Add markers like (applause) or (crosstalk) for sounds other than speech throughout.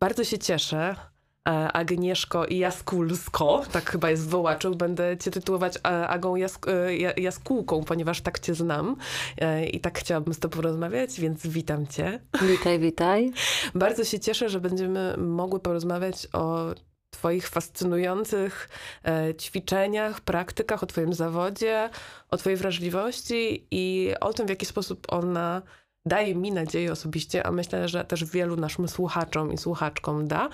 Bardzo się cieszę, e, Agnieszko i Jaskulsko, tak chyba jest w wołaczu, będę cię tytułować e, Agą Jask Jaskółką, ponieważ tak cię znam i tak chciałabym z tobą porozmawiać, więc witam cię. Witaj, witaj. Bardzo się cieszę, że będziemy mogły porozmawiać o Twoich fascynujących e, ćwiczeniach, praktykach, o Twoim zawodzie, o Twojej wrażliwości i o tym, w jaki sposób ona daje mi nadzieję osobiście, a myślę, że też wielu naszym słuchaczom i słuchaczkom da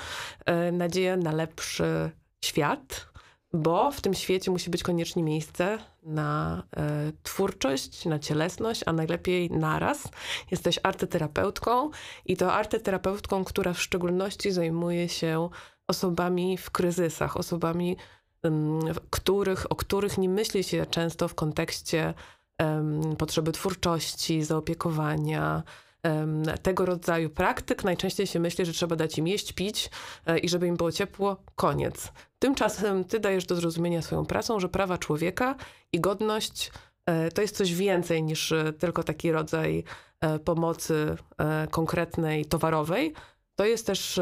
e, nadzieję na lepszy świat, bo w tym świecie musi być koniecznie miejsce na e, twórczość, na cielesność, a najlepiej naraz. Jesteś artyterapeutką i to artyterapeutką, która w szczególności zajmuje się osobami w kryzysach, osobami, których, o których nie myśli się często w kontekście potrzeby twórczości, zaopiekowania, tego rodzaju praktyk. Najczęściej się myśli, że trzeba dać im jeść, pić e, i żeby im było ciepło, koniec. Tymczasem ty dajesz do zrozumienia swoją pracą, że prawa człowieka i godność e, to jest coś więcej niż e, tylko taki rodzaj pomocy konkretnej, towarowej, to jest też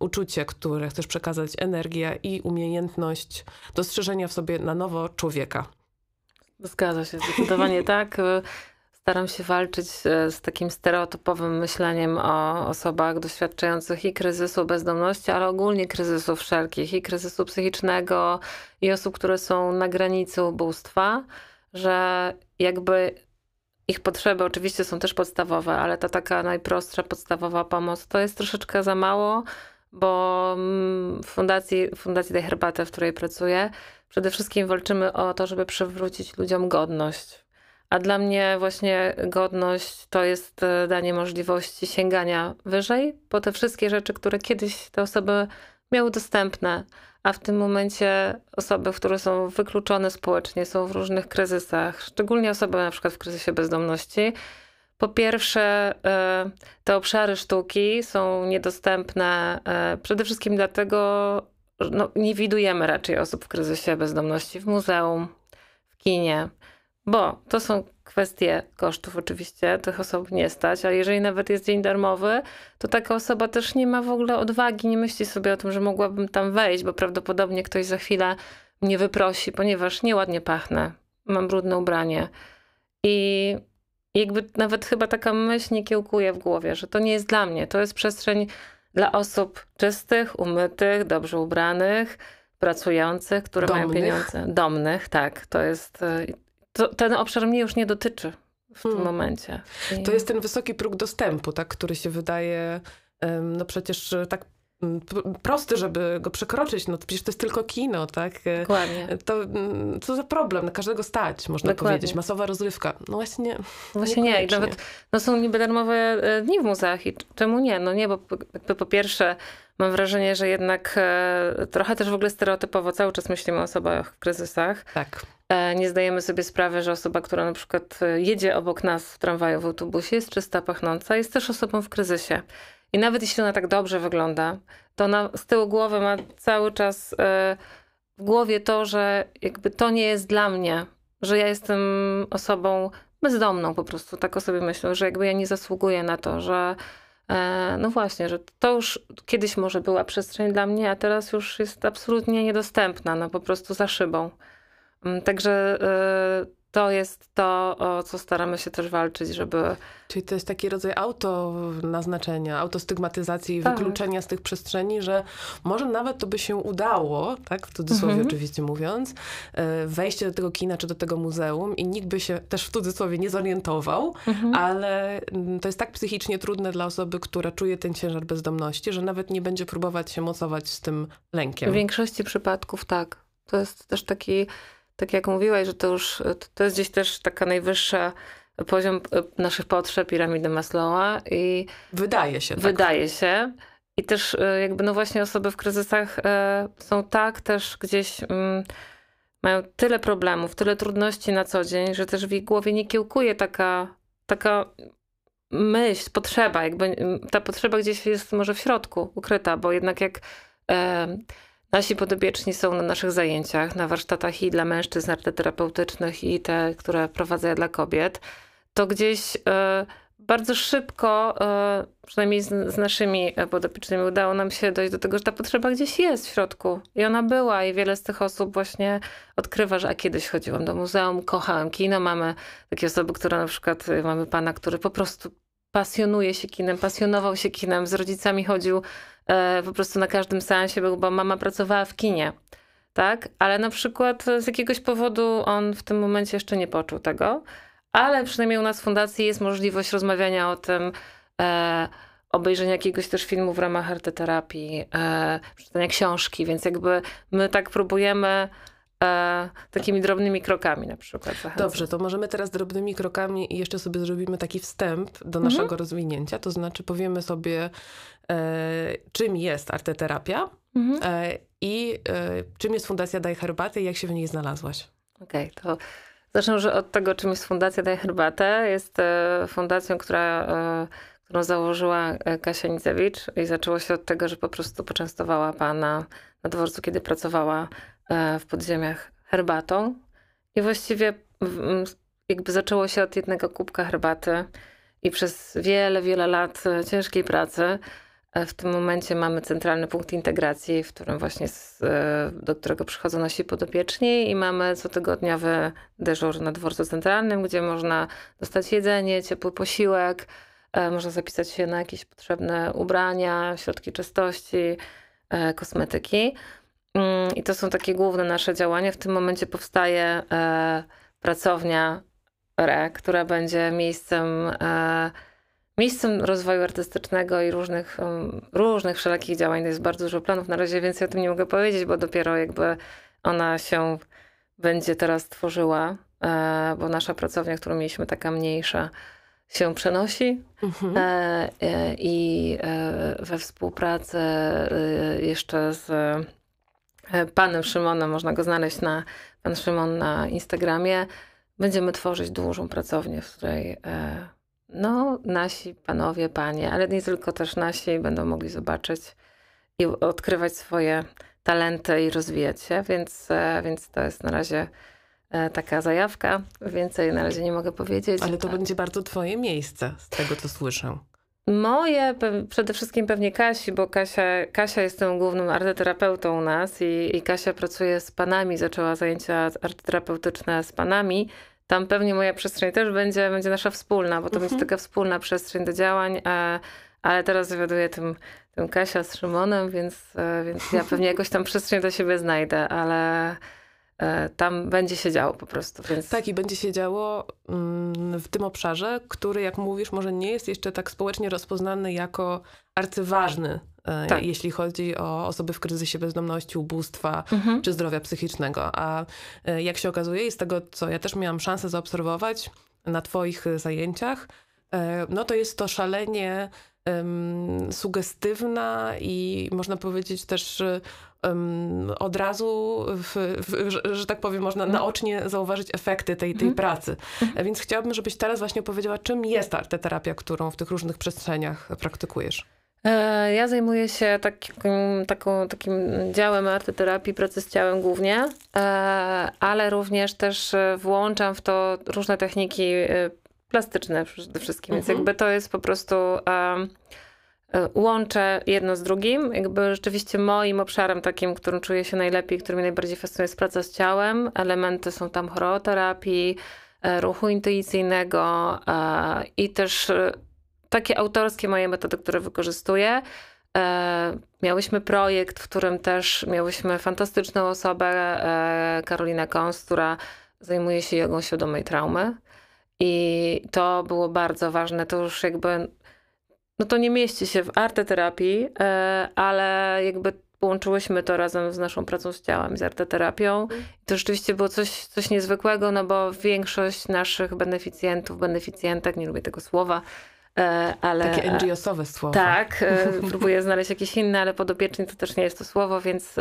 uczucie, które chcesz przekazać, energia i umiejętność dostrzeżenia w sobie na nowo człowieka. Zgadza się, zdecydowanie (laughs) tak. Staram się walczyć e, z takim stereotypowym myśleniem o osobach doświadczających i kryzysu bezdomności, ale ogólnie kryzysu wszelkich, i kryzysu psychicznego, i osób, które są na granicy ubóstwa, że jakby ich potrzeby oczywiście są też podstawowe, ale ta taka najprostsza, podstawowa pomoc to jest troszeczkę za mało, bo w fundacji, fundacji Daj Herbatę, w której pracuję, przede wszystkim walczymy o to, żeby przywrócić ludziom godność. A dla mnie właśnie godność to jest e, danie możliwości sięgania wyżej po te wszystkie rzeczy, które kiedyś te osoby miały dostępne a w tym momencie osoby, które są wykluczone społecznie, są w różnych kryzysach, szczególnie osoby na przykład w kryzysie bezdomności. Po pierwsze, e, te obszary sztuki są niedostępne e, przede wszystkim dlatego, że no, nie widujemy raczej osób w kryzysie bezdomności w muzeum, w kinie, bo to są kwestie kosztów oczywiście, tych osób nie stać, a jeżeli nawet jest dzień darmowy, to taka osoba też nie ma w ogóle odwagi, nie myśli sobie o tym, że mogłabym tam wejść, bo prawdopodobnie ktoś za chwilę mnie wyprosi, ponieważ nieładnie pachnę, mam brudne ubranie. I jakby nawet chyba taka myśl nie kiełkuje w głowie, że to nie jest dla mnie, to jest przestrzeń dla osób czystych, umytych, dobrze ubranych, pracujących, które domnych. mają pieniądze. Domnych, tak. To jest to, ten obszar mnie już nie dotyczy w hmm. tym momencie. I... To jest ten wysoki próg dostępu, tak, który się wydaje no przecież tak prosty, żeby go przekroczyć. No to przecież to jest tylko kino, tak? Dokładnie. To co za problem? Na każdego stać, można Dokładnie. powiedzieć. Masowa rozrywka. No właśnie Właśnie nie. I nawet no są niby darmowe e, dni w muzeach i czemu nie? No nie, bo po, po pierwsze mam wrażenie, że jednak e, trochę też w ogóle stereotypowo cały czas myślimy o osobach w kryzysach. Tak. E, nie zdajemy sobie sprawy, że osoba, która na przykład jedzie obok nas w tramwaju, w autobusie, jest czysta, pachnąca, jest też osobą w kryzysie. I nawet jeśli ona tak dobrze wygląda, to ona z tyłu głowy ma cały czas e, w głowie to, że jakby to nie jest dla mnie, że ja jestem osobą bezdomną po prostu. Tak o sobie myślę, że jakby ja nie zasługuję na to, że no właśnie, że to już kiedyś może była przestrzeń dla mnie, a teraz już jest absolutnie niedostępna, no po prostu za szybą. Mm, także y, to jest to, o co staramy się też walczyć, żeby... Czyli to jest taki rodzaj auto naznaczenia, autostygmatyzacji, tak. wykluczenia z tych przestrzeni, że może nawet to by się udało, tak, w cudzysłowie mhm. oczywiście mówiąc, y, wejście do tego kina czy do tego muzeum i nikt by się też w cudzysłowie nie zorientował, mhm. ale mm, to jest tak psychicznie trudne dla osoby, która czuje ten ciężar bezdomności, że nawet nie będzie próbować się mocować z tym lękiem. W większości przypadków tak. To jest też taki tak jak mówiłaś, że to już to jest gdzieś też taka najwyższa poziom e, naszych potrzeb piramidy Maslowa i wydaje się. Tak. Wydaje się. I też e, jakby no właśnie osoby w kryzysach e, są tak też gdzieś mm, mają tyle problemów, tyle trudności na co dzień, że też w ich głowie nie kiełkuje taka, taka myśl, potrzeba, jakby ta potrzeba gdzieś jest może w środku ukryta, bo jednak jak Nasi podobieczni są na naszych zajęciach, na warsztatach i dla mężczyzn arteterapeutycznych i te, które prowadzę dla kobiet. To gdzieś y, bardzo szybko, e, przynajmniej z, naszymi podopiecznymi, udało nam się dojść do tego, że ta potrzeba gdzieś jest w środku. I ona była, i wiele z tych osób właśnie odkrywa, że a kiedyś chodziłam do muzeum, kochałem kino. Mamy takie osoby, które na przykład, y, mamy pana, który po prostu pasjonuje się kinem, pasjonował się kinem, z rodzicami chodził e, po prostu na każdym seansie, bo mama pracowała w kinie. Tak, ale na przykład z jakiegoś powodu on w tym momencie jeszcze nie poczuł tego ale przynajmniej u nas w fundacji jest możliwość rozmawiania o tym, e, obejrzenia jakiegoś też filmu w ramach arteterapii, e, przeczytania książki, więc jakby my tak próbujemy e, takimi drobnymi krokami na przykład. Zachęcać. Dobrze, to możemy teraz drobnymi krokami i jeszcze sobie zrobimy taki wstęp do mhm. naszego rozwinięcia, to znaczy powiemy sobie, e, czym jest arteterapia mhm. E, i e, czym jest Fundacja Daj Herbaty i jak się w niej znalazłaś. Okej, okay, to Zacznę że od tego, czym jest Fundacja Daj Herbatę. Jest e, fundacją, która, e, którą założyła Kasia Nicewicz i zaczęło się od tego, że po prostu poczęstowała pana na dworcu, kiedy pracowała w podziemiach herbatą. I właściwie jakby zaczęło się od jednego kubka herbaty i przez wiele, wiele lat ciężkiej pracy E, w tym momencie mamy centralny punkt integracji, w którym właśnie z, e, do którego przychodzą nasi podopieczni i mamy cotygodniowy dyżur na dworcu centralnym, gdzie można dostać jedzenie, ciepły posiłek, e, można zapisać się na jakieś potrzebne ubrania, środki czystości, kosmetyki. Mm, I to są takie główne nasze działania. W tym momencie powstaje pracownia RE, która będzie miejscem miejscem rozwoju artystycznego i różnych, um, różnych wszelakich działań. To jest bardzo dużo planów. Na razie więcej o tym nie mogę powiedzieć, bo dopiero jakby ona się będzie teraz tworzyła, e, bo nasza pracownia, którą mieliśmy taka mniejsza, się przenosi mhm. E, e, i we współpracy jeszcze z panem Szymonem, można go znaleźć na pan Szymon na Instagramie, będziemy tworzyć dużą pracownię, w której no, nasi panowie, panie, ale nie tylko też nasi będą mogli zobaczyć i odkrywać swoje talenty i rozwijać się, więc, e, więc to jest na razie e, taka zajawka. Więcej na razie nie mogę powiedzieć. Ale to będzie bardzo twoje miejsce, z tego co słyszę. Moje, przede wszystkim pewnie Kasi, bo Kasia, Kasia jest tym głównym arteterapeutą u nas i, i Kasia pracuje z panami, zaczęła zajęcia arteterapeutyczne z panami, tam pewnie moja przestrzeń też będzie, będzie nasza wspólna, bo to mhm. będzie taka wspólna przestrzeń do działań, a, ale teraz zawiaduje tym, tym Kasia z Szymonem, więc, e, więc ja pewnie jakoś tam przestrzeń do siebie znajdę, ale e, tam będzie się działo po prostu. Więc... Tak, i będzie się działo mm, w tym obszarze, który, jak mówisz, może nie jest jeszcze tak społecznie rozpoznany jako arcyważny E, tak. jeśli chodzi o osoby w kryzysie bezdomności, ubóstwa mhm. czy zdrowia psychicznego. A e, jak się okazuje, i z tego, co ja też miałam szansę zaobserwować na Twoich zajęciach, e, no to jest to szalenie sugestywna i można powiedzieć też um, od razu, w, w, że, że, tak powiem, można mhm. naocznie zauważyć efekty tej, tej mhm. pracy. Więc chciałabym, żebyś teraz właśnie powiedziała, czym jest arteterapia, którą w tych różnych przestrzeniach praktykujesz. E, ja zajmuję się takim, taką, takim działem artyterapii, pracy z ciałem głównie, e, ale również też włączam w to różne techniki e, plastyczne przede wszystkim, więc mhm. jakby to jest po prostu łączę jedno z drugim. Jakby rzeczywiście moim obszarem takim, którym czuję się najlepiej, który mnie najbardziej fascynuje jest praca z ciałem. Elementy są tam choreoterapii, ruchu intuicyjnego i też takie autorskie moje metody, które wykorzystuję. E, miałyśmy projekt, w którym też miałyśmy fantastyczną osobę, e, Karolinę Kons, która zajmuje się jogą świadomej traumy. I to było bardzo ważne. To już jakby, no to nie mieści się w arteterapii, e, ale jakby połączyłyśmy to razem z naszą pracą z ciałem, z arteterapią. I to rzeczywiście było coś, coś niezwykłego, no bo większość naszych beneficjentów, beneficjentek, nie lubię tego słowa, E, ale... Takie NGO-sowe słowo. Tak, e, (laughs) próbuję znaleźć jakieś inne, ale podopieczny to też nie jest to słowo, więc...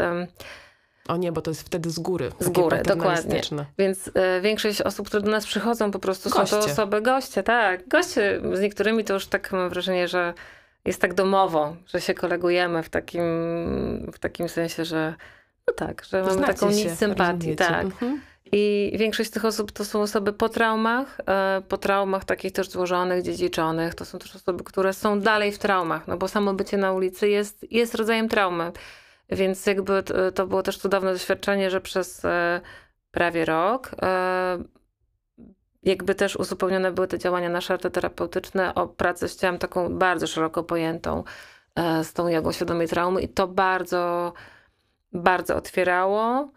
O nie, bo to jest wtedy z góry. Z góry, dokładnie. Więc e, większość osób, które do nas przychodzą, po prostu goście. są to osoby goście, tak. Goście, z niektórymi to już tak mam wrażenie, że jest tak domowo, że się kolegujemy w takim, w takim sensie, że no tak, że mamy taką nic sympatii, tak. Mhm. I większość z tych osób to są osoby po traumach, e, po traumach takich też złożonych, dziedziczonych. To są też osoby, które są dalej w traumach, no bo samo bycie na ulicy jest, jest rodzajem traumy. Więc jakby to było też cudowne doświadczenie, że przez e, prawie rok e, jakby też uzupełnione były te działania nasze arteterapeutyczne o pracę z ciałem taką bardzo szeroko pojętą z tą jogą świadomej traumy i to bardzo, bardzo otwierało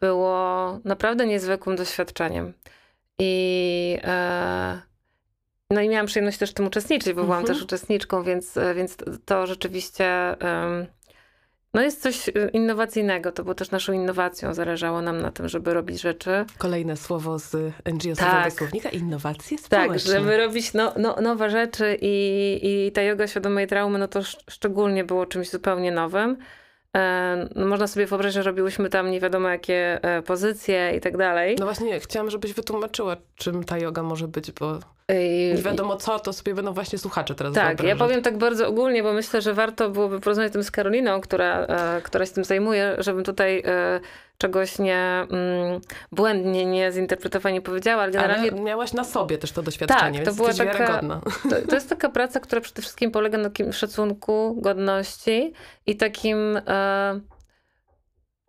było naprawdę niezwykłym doświadczeniem. I, e, no i miałam przyjemność też w tym uczestniczyć, bo byłam mhm. też uczestniczką, więc, więc to rzeczywiście e, no jest coś innowacyjnego. To było też naszą innowacją. Zależało nam na tym, żeby robić rzeczy. Kolejne słowo z NGO-sowego tak. słownika. Innowacje społeczne. Tak, żeby robić no, no, nowe rzeczy i, i ta yoga świadomej traumy, no to szczególnie było czymś zupełnie nowym. E, no można sobie wyobrazić, że robiłyśmy tam nie wiadomo jakie e, pozycje i tak dalej. No właśnie, chciałam, żebyś wytłumaczyła, czym ta yoga może być, bo nie wiadomo co, to sobie będą właśnie słuchacze teraz Tak, wyobrażać. ja powiem tak bardzo ogólnie, bo myślę, że warto byłoby porozmawiać tym z Karoliną, która, e, która się tym zajmuje, żebym tutaj czegoś nie mm, błędnie nie zinterpretowanie nie powiedziała, ale generalnie... Ale miałaś na sobie też to doświadczenie, tak, to była taka, to, to, jest taka praca, która przede wszystkim polega na takim szacunku, godności i takim e,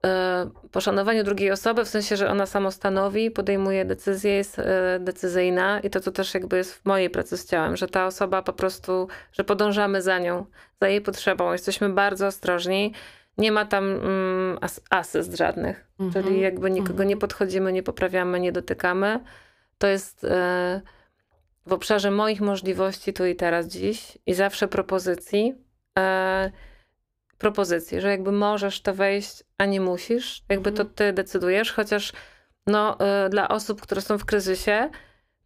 e, poszanowaniu drugiej osoby, w sensie, że ona samo stanowi, podejmuje decyzję, jest e, decyzyjna i to, co też jakby jest w mojej pracy z ciałem, że ta osoba po prostu, że podążamy za nią, za jej potrzebą, jesteśmy bardzo ostrożni, nie ma tam mm, as asyst żadnych, mm -hmm. czyli jakby nikogo mm -hmm. nie podchodzimy, nie poprawiamy, nie dotykamy. To jest e, w obszarze moich możliwości tu i teraz dziś i zawsze propozycji. E, propozycji, że jakby możesz to wejść, a nie musisz. Jakby to mhm. ty decydujesz, chociaż no, e, dla osób, które są w kryzysie,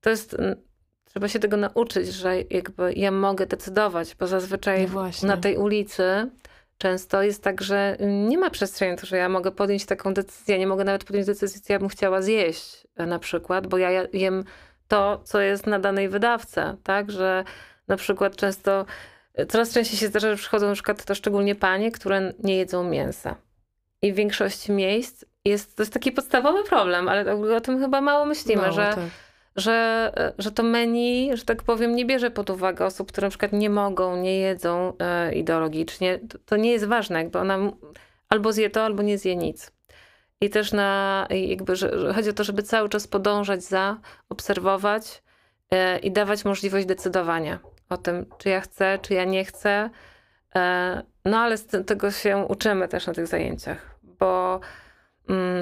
to jest trzeba się tego nauczyć, że jakby ja mogę decydować, bo zazwyczaj no na tej ulicy często jest tak, że nie ma przestrzeni, to, że ja mogę podjąć taką decyzję, nie mogę nawet podjąć decyzji, co ja bym chciała zjeść na przykład, bo ja jem to, co jest na danej wydawce, tak, że na przykład często, coraz częściej się zdarza, że przychodzą na przykład to szczególnie panie, które nie jedzą mięsa. I w większości miejsc jest, to jest taki podstawowy problem, ale o tym chyba mało myślimy, mało, że tak że, że to menu, że tak powiem, nie bierze pod uwagę osób, które na przykład nie mogą, nie jedzą e, ideologicznie. To, to, nie jest ważne, jakby ona albo zje to, albo nie zje nic. I też na, jakby, że, chodzi o to, żeby cały czas podążać za, obserwować e, i dawać możliwość decydowania o tym, czy ja chcę, czy ja nie chcę. E, no ale z tego się uczymy też na tych zajęciach, bo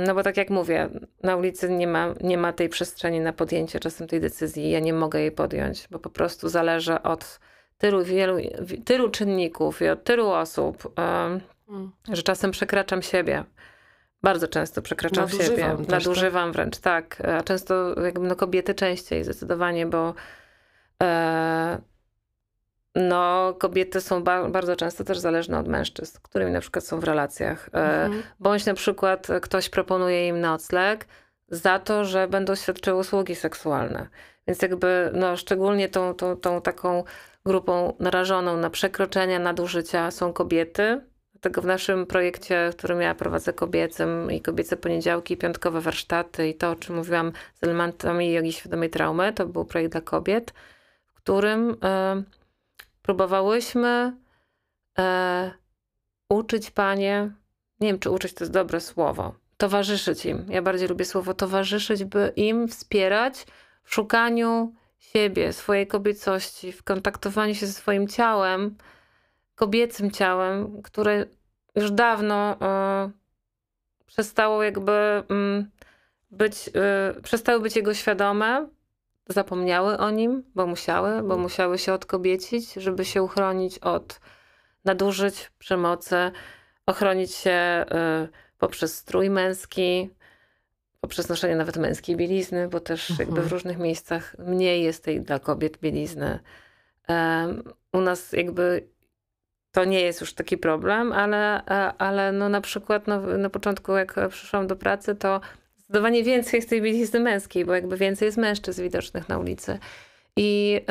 no bo tak jak mówię, na ulicy nie ma, nie ma tej przestrzeni na podjęcie czasem tej decyzji. Ja nie mogę jej podjąć, bo po prostu zależy od tylu, wielu, tylu czynników i od tylu osób, um, że czasem przekraczam siebie. Bardzo często przekraczam nadużywam siebie. Też, nadużywam tak? wręcz, tak. A często jakby no, kobiety częściej zdecydowanie, bo e, no, kobiety są ba bardzo często też zależne od mężczyzn, którymi na przykład są w relacjach. E, mhm. Bądź na przykład ktoś proponuje im nocleg za to, że będą świadczyły usługi seksualne. Więc jakby, no, szczególnie tą, tą, tą taką grupą narażoną na przekroczenia, nadużycia są kobiety. Dlatego w naszym projekcie, który ja prowadzę kobiecym i kobiece poniedziałki, piątkowe warsztaty i to, o czym mówiłam z elementami jogi świadomej traumy, to był projekt dla kobiet, w którym... Y próbowałyśmy e, uczyć panie, nie wiem czy uczyć to jest dobre słowo, towarzyszyć im. Ja bardziej lubię słowo towarzyszyć, by im wspierać w szukaniu siebie, swojej kobiecości, w kontaktowaniu się ze swoim ciałem, kobiecym ciałem, które już dawno e, przestało jakby mm, być, e, przestały być jego świadome, zapomniały o nim, bo musiały, bo mhm. musiały się odkobiecić, żeby się uchronić od nadużyć, przemocy, ochronić się y, poprzez strój męski, poprzez noszenie nawet męskiej bielizny, bo też mhm. jakby w różnych miejscach mniej jest tej dla kobiet bielizny. Um, u nas jakby to nie jest już taki problem, ale, ale no na przykład no, na początku jak przyszłam do pracy, to zdecydowanie więcej jest tej bielizny męskiej, bo jakby więcej jest mężczyzn widocznych na ulicy. I,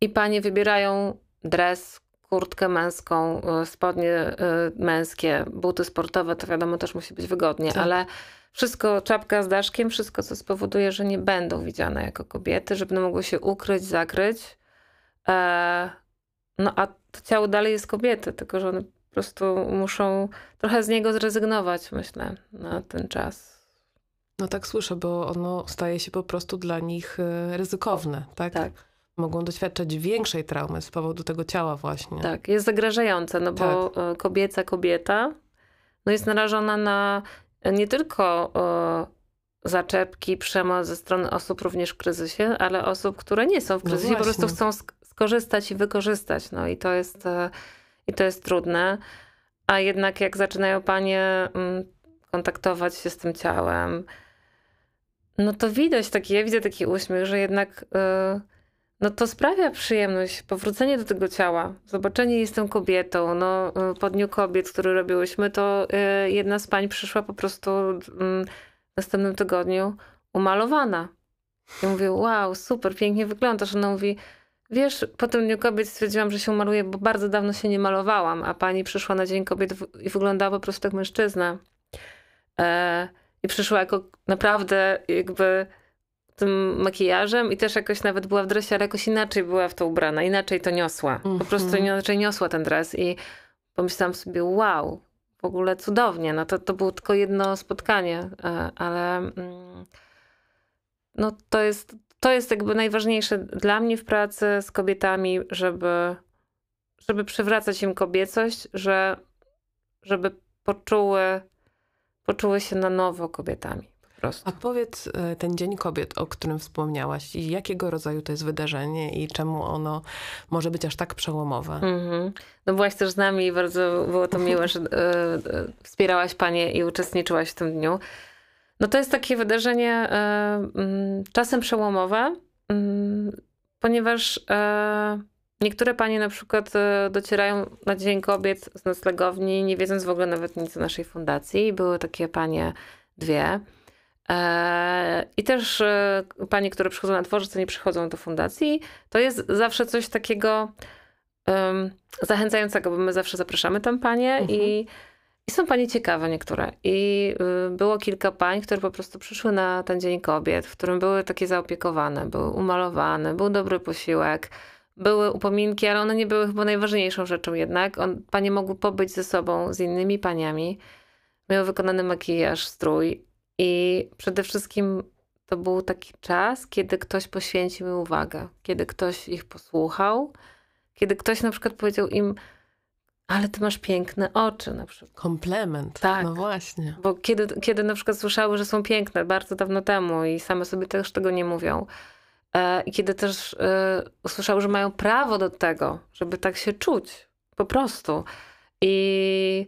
i panie wybierają dres, kurtkę męską, e, spodnie e, męskie, buty sportowe, to wiadomo też musi być wygodnie, tak. ale wszystko, czapka z daszkiem, wszystko, co spowoduje, że nie będą widziane jako kobiety, żeby mogły się ukryć, zakryć. E, no a to ciało dalej jest kobiety, tylko że one po prostu muszą trochę z niego zrezygnować, myślę, na ten czas. No tak słyszę, bo ono staje się po prostu dla nich ryzykowne, tak? Tak mogą doświadczać większej traumy z powodu tego ciała właśnie. Tak, jest zagrażające, no bo tak. E, kobieca kobieta no jest narażona na nie tylko zaczepki, przemoc ze strony osób również w kryzysie, ale osób, które nie są w no kryzysie, no po prostu chcą skorzystać i wykorzystać. No i to jest, i to jest trudne. A jednak jak zaczynają panie mm, kontaktować się z tym ciałem, no to widać taki, ja widzę taki uśmiech, że jednak no to sprawia przyjemność, powrócenie do tego ciała, zobaczenie jestem kobietą. No, y, po Dniu Kobiet, który robiłyśmy, to y, jedna z pań przyszła po prostu mm, w następnym tygodniu umalowana. I mówię, wow, super, pięknie wyglądasz. Ona mówi, wiesz, po tym Dniu Kobiet stwierdziłam, że się maluję, bo bardzo dawno się nie malowałam, a pani przyszła na Dzień Kobiet i wyglądała po prostu jak mężczyzna. E, I przyszła jako naprawdę jakby tym makijażem i też jakoś nawet była w dresie, ale jakoś inaczej była w to ubrana, inaczej to niosła. Po mhm. prostu inaczej niosła ten dres i pomyślałam sobie, wow, w ogóle cudownie. No to, to było tylko jedno spotkanie, e, ale mm, no to jest, to jest jakby najważniejsze dla mnie w pracy z kobietami, żeby, żeby przywracać im kobiecość, że, żeby poczuły, poczuły się na nowo kobietami prostu. A powiedz e, ten Dzień Kobiet, o którym wspomniałaś, i jakiego rodzaju to jest wydarzenie i czemu ono może być aż tak przełomowe? Mm-hmm. No byłaś też z nami i bardzo było to miłe, że e, e, wspierałaś Panie i uczestniczyłaś w tym dniu. No to jest takie wydarzenie e, mm, czasem przełomowe, mm, ponieważ e, niektóre panie na przykład e, docierają na Dzień Kobiet z noclegowni, nie wiedząc w ogóle nawet nic o naszej fundacji. Były takie panie dwie, I też panie, które przychodzą na dworzec, nie przychodzą do fundacji, to jest zawsze coś takiego um, zachęcającego, bo my zawsze zapraszamy tam panie mhm. i, i są panie ciekawe niektóre. I y, było kilka pań, które po prostu przyszły na ten Dzień Kobiet, w którym były takie zaopiekowane, były umalowane, był dobry posiłek, były upominki, ale one nie były chyba najważniejszą rzeczą jednak. On, panie mogły pobyć ze sobą, z innymi paniami. Miały wykonany makijaż, strój i przede wszystkim to był taki czas, kiedy ktoś poświęcił mi uwagę, kiedy ktoś ich posłuchał, kiedy ktoś na przykład powiedział im, ale ty masz piękne oczy na przykład. Komplement. Tak. No właśnie. Bo kiedy, kiedy na przykład słyszały, że są piękne bardzo dawno temu i same sobie też tego nie mówią. E, I kiedy też e, usłyszały, że mają prawo do tego, żeby tak się czuć. Po prostu. I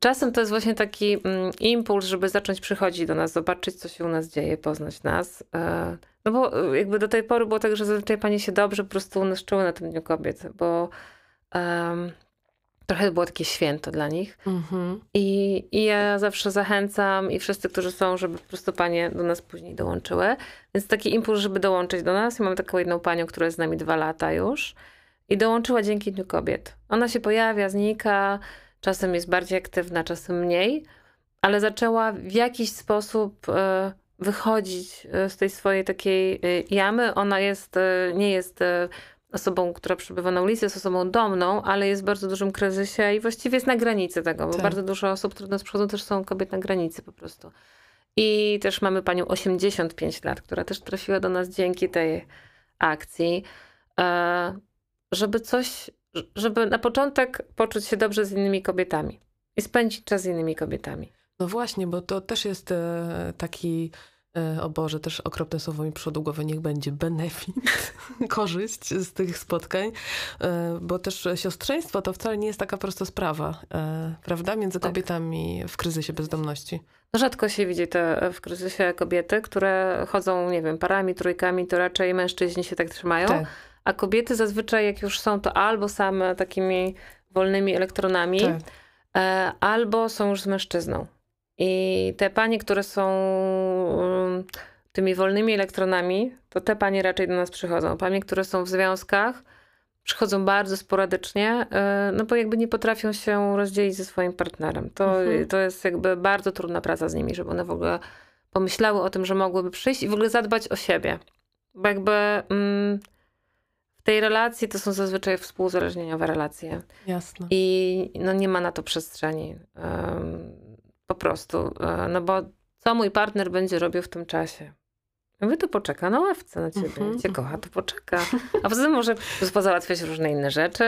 Czasem to jest właśnie taki mm, impuls, żeby zacząć przychodzić do nas, zobaczyć, co się u nas dzieje, poznać nas. E, no bo jakby do tej pory było tak, że zazwyczaj pani się dobrze po prostu u nas czuły na tym Dniu Kobiet, bo um, trochę było takie święto dla nich. Mm-hmm. I, I ja zawsze zachęcam i wszyscy, którzy są, żeby po prostu panie do nas później dołączyły. Więc taki impuls, żeby dołączyć do nas. Mam taką jedną panią, która jest z nami dwa lata już i dołączyła dzięki Dniu Kobiet. Ona się pojawia, znika, czasem jest bardziej aktywna, czasem mniej, ale zaczęła w jakiś sposób e, wychodzić e, z tej swojej takiej e, jamy. Ona jest, nie jest osobą, która przebywa na ulicy, jest osobą domną, ale jest w bardzo dużym kryzysie i właściwie jest na granicy tego, bo tak. bardzo dużo osób, które do nas przychodzą, też są kobiety na granicy po prostu. I też mamy panią 85 lat, która też trafiła do nas dzięki tej akcji, żeby coś żeby na początek poczuć się dobrze z innymi kobietami i spędzić czas z innymi kobietami. No właśnie, bo to też jest e, taki, e, o Boże, też okropne słowo mi przyszło do głowy, niech będzie benefit, (laughs) korzyść z tych spotkań, e, bo też siostrzeństwo to wcale nie jest taka prosta sprawa, prawda, między tak. kobietami w kryzysie bezdomności. No rzadko się widzi te w kryzysie kobiety, które chodzą, nie wiem, parami, trójkami, to raczej mężczyźni się tak trzymają. Tak a kobiety zazwyczaj, jak już są, to albo same takimi wolnymi elektronami, tak. E, albo są już z mężczyzną. I te panie, które są um, tymi wolnymi elektronami, to te panie raczej do nas przychodzą. Panie, które są w związkach, przychodzą bardzo sporadycznie, e, no bo jakby nie potrafią się rozdzielić ze swoim partnerem. To, mhm. to jest jakby bardzo trudna praca z nimi, żeby one w ogóle pomyślały o tym, że mogłyby przyjść i w ogóle zadbać o siebie. Bo jakby mm, w tej relacji to są zazwyczaj współzależnieniowe relacje. Jasne. I no nie ma na to przestrzeni. Um, po prostu. E, no bo co mój partner będzie robił w tym czasie? Mówię, to poczeka na ławce na ciebie. Mm -hmm. Cię kocha, to poczeka. A poza tym może pozałatwiać różne inne rzeczy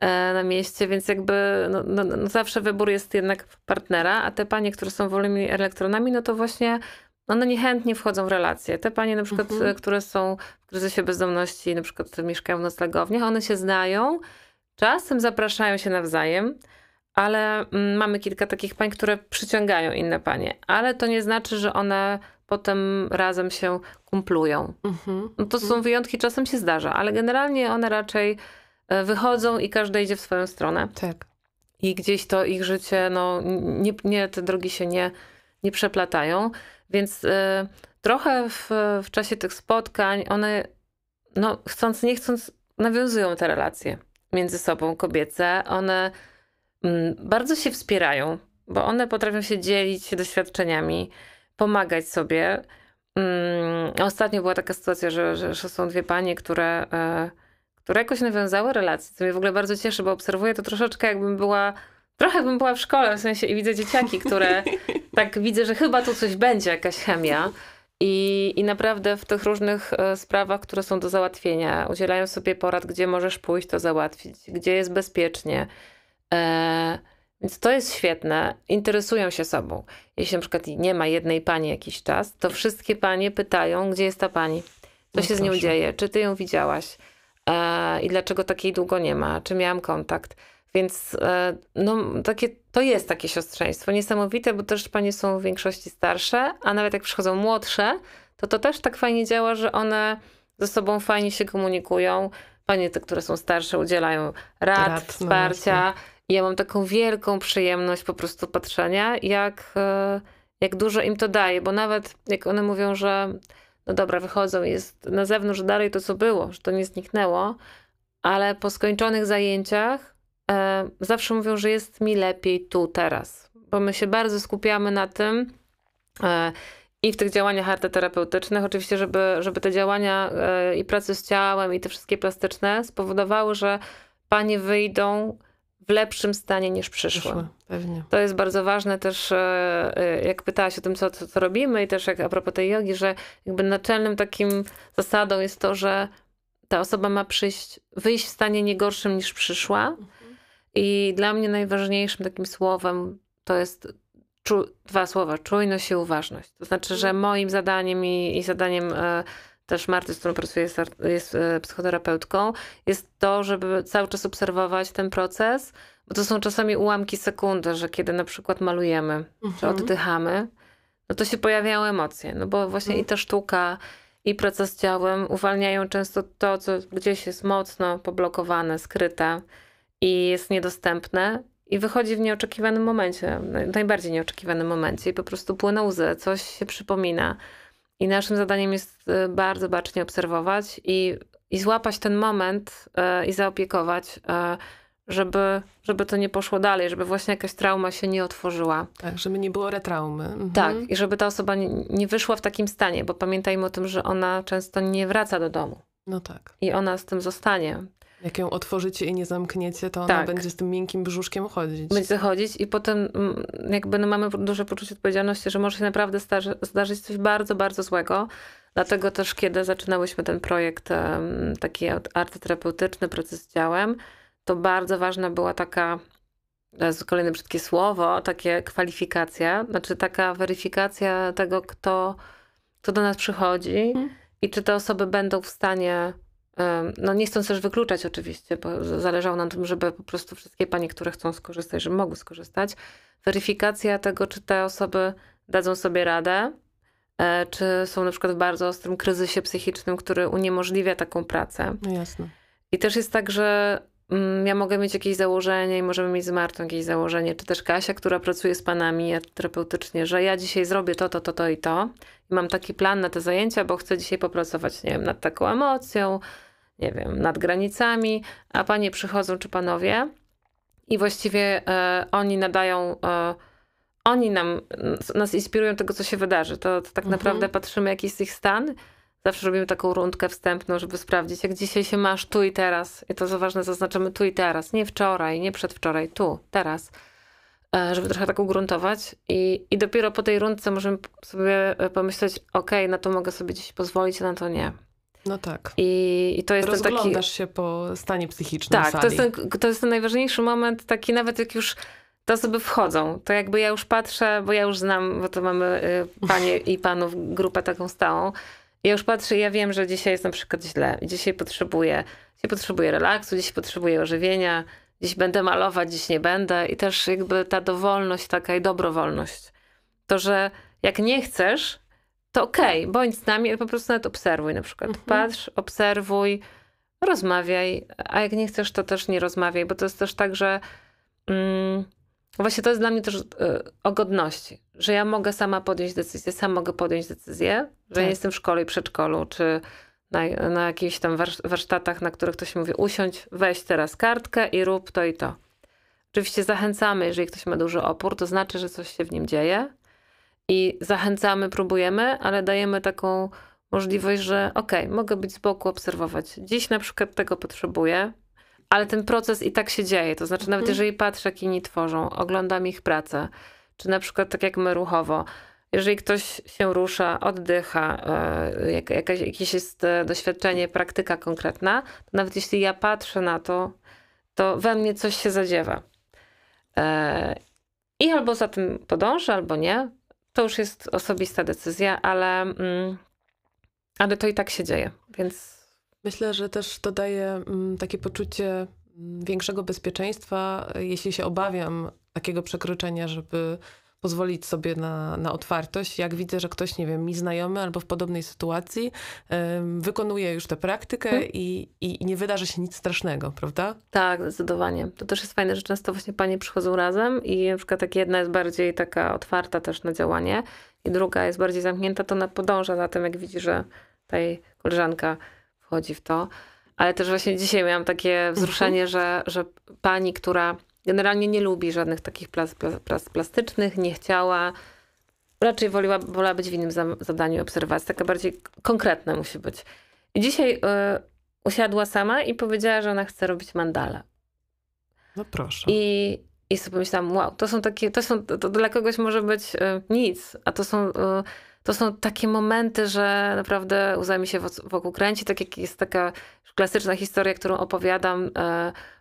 e, na mieście, więc jakby no, no, no, zawsze wybór jest jednak partnera, a te panie, które są wolnymi elektronami, no to właśnie one niechętnie wchodzą w relacje. Te panie na przykład, mm -hmm. które są w kryzysie bezdomności, na przykład mieszkają w noclegowniach, one się znają, czasem zapraszają się nawzajem, ale mm, mamy kilka takich pań, które przyciągają inne panie, ale to nie znaczy, że one potem razem się kumplują. Mhm. No to są mhm. wyjątki, czasem się zdarza, ale generalnie one raczej e, wychodzą i każdy idzie w swoją stronę. Tak. I gdzieś to ich życie, no nie, nie te drogi się nie, nie przeplatają, więc y, trochę w, w czasie tych spotkań one, no chcąc, nie chcąc, nawiązują te relacje między sobą kobiece. One bardzo się wspierają, bo one potrafią się dzielić doświadczeniami pomagać sobie. Mm, ostatnio była taka sytuacja, że, że, że są dwie panie, które, e, które jakoś nawiązały relacje, co mnie w ogóle bardzo cieszy, bo obserwuję to troszeczkę jakbym była, trochę bym była w szkole, w sensie i widzę dzieciaki, które (laughs) tak widzę, że chyba tu coś będzie, jakaś chemia. I, I naprawdę w tych różnych e, sprawach, które są do załatwienia, udzielają sobie porad, gdzie możesz pójść to załatwić, gdzie jest bezpiecznie. E, więc to jest świetne. Interesują się sobą. Jeśli na przykład nie ma jednej pani jakiś czas, to wszystkie panie pytają, gdzie jest ta pani? Co no się proszę. z nią dzieje? Czy ty ją widziałaś? E, I dlaczego takiej długo nie ma? Czy miałam kontakt? Więc e, no, takie, to jest takie siostrzeństwo niesamowite, bo też panie są w większości starsze, a nawet jak przychodzą młodsze, to to też tak fajnie działa, że one ze sobą fajnie się komunikują. Panie te, które są starsze, udzielają rad, rad no wsparcia. No ja mam taką wielką przyjemność po prostu patrzenia, jak, e, jak dużo im to daje, bo nawet jak one mówią, że no dobra, wychodzą, jest na zewnątrz dalej to, co było, że to nie zniknęło, ale po skończonych zajęciach e, zawsze mówią, że jest mi lepiej tu, teraz, bo my się bardzo skupiamy na tym e, i w tych działaniach arteterapeutycznych, oczywiście, żeby, żeby te działania e, i pracy z ciałem, i te wszystkie plastyczne spowodowały, że panie wyjdą w lepszym stanie niż przyszło. Pewnie. To jest bardzo ważne też, e, e, jak pytałaś o tym, co, co, co robimy i też jak a propos tej jogi, że jakby naczelnym takim zasadą jest to, że ta osoba ma przyjść, wyjść w stanie nie gorszym niż przyszła. Mhm. I dla mnie najważniejszym takim słowem to jest czu, dwa słowa, czujność i uważność. To znaczy, że mhm. moim zadaniem i, i zadaniem e, też Marty, z którą pracuję, jest, jest e, psychoterapeutką, jest to, żeby cały czas obserwować ten proces, bo to są czasami ułamki sekundy, że kiedy na przykład malujemy, mhm. czy oddychamy, no to się pojawiają emocje, no bo właśnie mhm. i ta sztuka, i praca z ciałem uwalniają często to, co gdzieś jest mocno poblokowane, skryte i jest niedostępne i wychodzi w nieoczekiwanym momencie, najbardziej nieoczekiwanym momencie i po prostu płyną łzy, coś się przypomina. I naszym zadaniem jest y, bardzo bacznie obserwować i, i złapać ten moment e, i zaopiekować, e, żeby, żeby to nie poszło dalej, żeby właśnie jakaś trauma się nie otworzyła. Tak, żeby nie było retraumy. Mhm. Tak, i żeby ta osoba nie, nie wyszła w takim stanie, bo pamiętajmy o tym, że ona często nie wraca do domu. No tak. I ona z tym zostanie. Jak ją otworzycie i nie zamkniecie, to ona tak. będzie z tym miękkim brzuszkiem chodzić. Będzie chodzić i potem mm, jakby no mamy duże poczucie odpowiedzialności, że może się naprawdę zdarzy, zdarzyć coś bardzo, bardzo złego. Dlatego też, kiedy zaczynałyśmy ten projekt taki arteterapeutyczny, proces z ciałem, to bardzo ważna była taka, to jest kolejne brzydkie słowo, takie kwalifikacja, znaczy taka weryfikacja tego, kto, kto do nas przychodzi hmm. i czy te osoby będą w stanie no nie chcąc też wykluczać oczywiście, bo zależało nam na tym, żeby po prostu wszystkie panie, które chcą skorzystać, żeby mogły skorzystać. Weryfikacja tego, czy te osoby dadzą sobie radę, e, czy są na przykład w bardzo ostrym kryzysie psychicznym, który uniemożliwia taką pracę. No jasne. I też jest tak, że mm, ja mogę mieć jakieś założenie i możemy mieć z Martą jakieś założenie, czy też Kasia, która pracuje z panami terapeutycznie, że ja dzisiaj zrobię to, to, to, to i to. I mam taki plan na te zajęcia, bo chcę dzisiaj popracować, nie wiem, nad taką emocją, nie wiem, nad granicami, a panie przychodzą czy panowie i właściwie e, oni nadają, e, oni nam, nas inspirują tego, co się wydarzy. To, to tak mhm. naprawdę patrzymy, jaki jest ich stan. Zawsze robimy taką rundkę wstępną, żeby sprawdzić, jak dzisiaj się masz tu i teraz. I to co ważne, zaznaczamy tu i teraz. Nie wczoraj, nie przedwczoraj, tu, teraz. E, żeby trochę tak ugruntować. I, I dopiero po tej rundce możemy sobie e, pomyśleć, ok, na to mogę sobie dziś pozwolić, a na to nie. No tak. I, i to jest ten taki... się po stanie psychicznym Tak, to jest, ten, to jest ten najważniejszy moment, taki nawet jak już te osoby wchodzą, to jakby ja już patrzę, bo ja już znam, bo to mamy y, panie (laughs) i panów grupę taką stałą. Ja już patrzę, ja wiem, że dzisiaj jest na przykład źle, dzisiaj potrzebuję, dzisiaj potrzebuję relaksu, dzisiaj potrzebuję ożywienia, dziś będę malować, dziś nie będę. I też jakby ta dowolność taka i dobrowolność. To, że jak nie chcesz, to okej, okay, bądź z nami, po prostu nawet obserwuj na przykład. Mhm. Patrz, obserwuj, rozmawiaj, a jak nie chcesz, to też nie rozmawiaj, bo to jest też tak, że mm, właśnie to jest dla mnie też y, o godności, że ja mogę sama podjąć decyzję, sam mogę podjąć decyzję, że tak. jestem w szkole i przedszkolu, czy na, na jakichś tam warsztatach, na których ktoś mówi usiądź, weź teraz kartkę i rób to i to. Oczywiście zachęcamy, jeżeli ktoś ma duży opór, to znaczy, że coś się w nim dzieje i zachęcamy, próbujemy, ale dajemy taką możliwość, że okej, okay, mogę być z boku, obserwować. Dziś na przykład tego potrzebuję, ale ten proces i tak się dzieje. To znaczy, nawet mhm. jeżeli patrzę, jak inni tworzą, oglądam ich pracę, czy na przykład tak jak my ruchowo, jeżeli ktoś się rusza, oddycha, e, jak, jakaś, jakieś jest e, doświadczenie, praktyka konkretna, to nawet jeśli ja patrzę na to, to we mnie coś się zadziewa. E, I albo za tym podążę, albo nie. To już jest osobista decyzja, ale, mm, ale to i tak się dzieje, więc. Myślę, że też to daje mm, takie poczucie mm, większego bezpieczeństwa, jeśli się obawiam takiego przekroczenia, żeby pozwolić sobie na, na otwartość. Jak widzę, że ktoś, nie wiem, mi znajomy albo w podobnej sytuacji wykonuje już tę praktykę hmm. i, i, nie wydarzy się nic strasznego, prawda? Tak, zdecydowanie. To też jest fajne, że często właśnie panie przychodzą razem i na przykład tak jedna jest bardziej taka otwarta też na działanie i druga jest bardziej zamknięta, to ona podąża za tym, jak widzi, że ta jej koleżanka wchodzi w to. Ale też właśnie dzisiaj miałam takie wzruszenie, mhm. że, że pani, która Generalnie nie lubi żadnych takich plas, plas, plastycznych, nie chciała. Raczej woliła, wolała być w innym zadaniu obserwacji. Taka bardziej konkretna musi być. I dzisiaj y, usiadła sama i powiedziała, że ona chce robić mandale. No proszę. I, i sobie pomyślałam, wow, to są takie, to są, to, to dla kogoś może być y, nic, a to są, y, to są takie momenty, że naprawdę łza mi się wokół kręci, tak jak jest taka klasyczna historia, którą opowiadam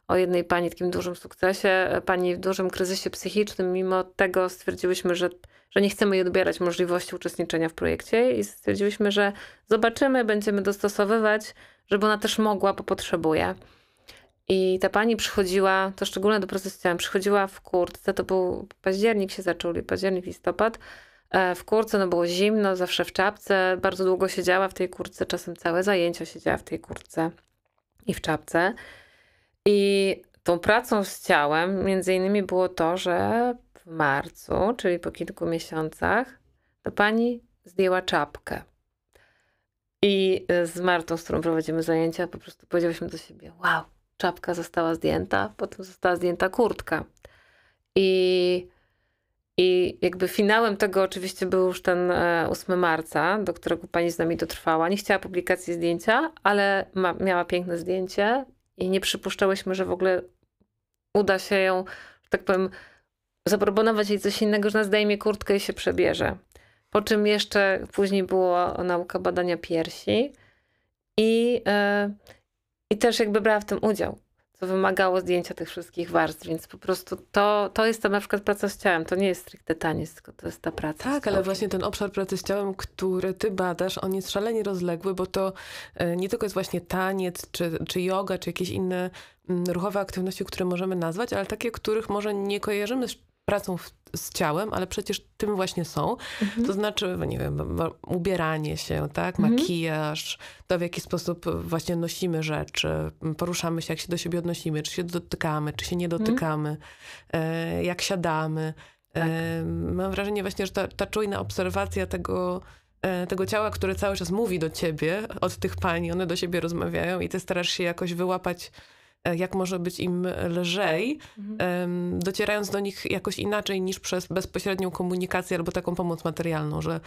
o jednej pani w takim dużym sukcesie, pani w dużym kryzysie psychicznym. Mimo tego stwierdziłyśmy, że, że nie chcemy jej odbierać możliwości uczestniczenia w projekcie i stwierdziłyśmy, że zobaczymy, będziemy dostosowywać, żeby ona też mogła, bo potrzebuje. I ta pani przychodziła, to szczególnie do procesu przychodziła w kurtce, to był październik się zaczął, październik, listopad, e, w kurce, no było zimno, zawsze w czapce, bardzo długo siedziała w tej kurtce, czasem całe zajęcia siedziała w tej kurtce i w czapce. I tą pracą z ciałem między innymi było to, że w marcu, czyli po kilku miesiącach, to pani zdjęła czapkę. I z Martą, z którą prowadzimy zajęcia, po prostu powiedziałyśmy do siebie: Wow, czapka została zdjęta, potem została zdjęta kurtka. I, i jakby finałem tego oczywiście był już ten 8 e, marca, do którego pani z nami dotrwała. Nie chciała publikacji zdjęcia, ale ma, miała piękne zdjęcie i nie przypuszczałyśmy, że w ogóle uda się ją, że tak powiem, zaproponować jej coś innego, że nas zdejmie kurtkę i się przebierze. Po czym jeszcze później było nauka badania piersi i, yy, i też jakby brała w tym udział co wymagało zdjęcia tych wszystkich warstw, więc po prostu to, to jest ta na przykład praca z ciałem, to nie jest stricte taniec, tylko to jest ta praca. Tak, ale właśnie ten obszar pracy z ciałem, który ty badasz, on jest szalenie rozległy, bo to e, nie tylko jest właśnie taniec, czy, czy yoga, czy jakieś inne mm, ruchowe aktywności, które możemy nazwać, ale takie, których może nie kojarzymy z pracą w, z ciałem, ale przecież tym właśnie są. Mhm. To znaczy, nie wiem, ubieranie się, tak, mhm. makijaż, to w jaki sposób właśnie nosimy rzeczy, poruszamy się, jak się do siebie odnosimy, czy się dotykamy, czy się nie mhm. dotykamy, mhm. jak siadamy. Tak. mam wrażenie właśnie, że ta, ta czujna obserwacja tego, e, tego ciała, które cały czas mówi do ciebie, od tych pań, one do siebie rozmawiają i ty starasz się jakoś wyłapać E, jak może być im lżej, mhm. docierając do nich jakoś inaczej niż przez bezpośrednią komunikację albo taką pomoc materialną, że,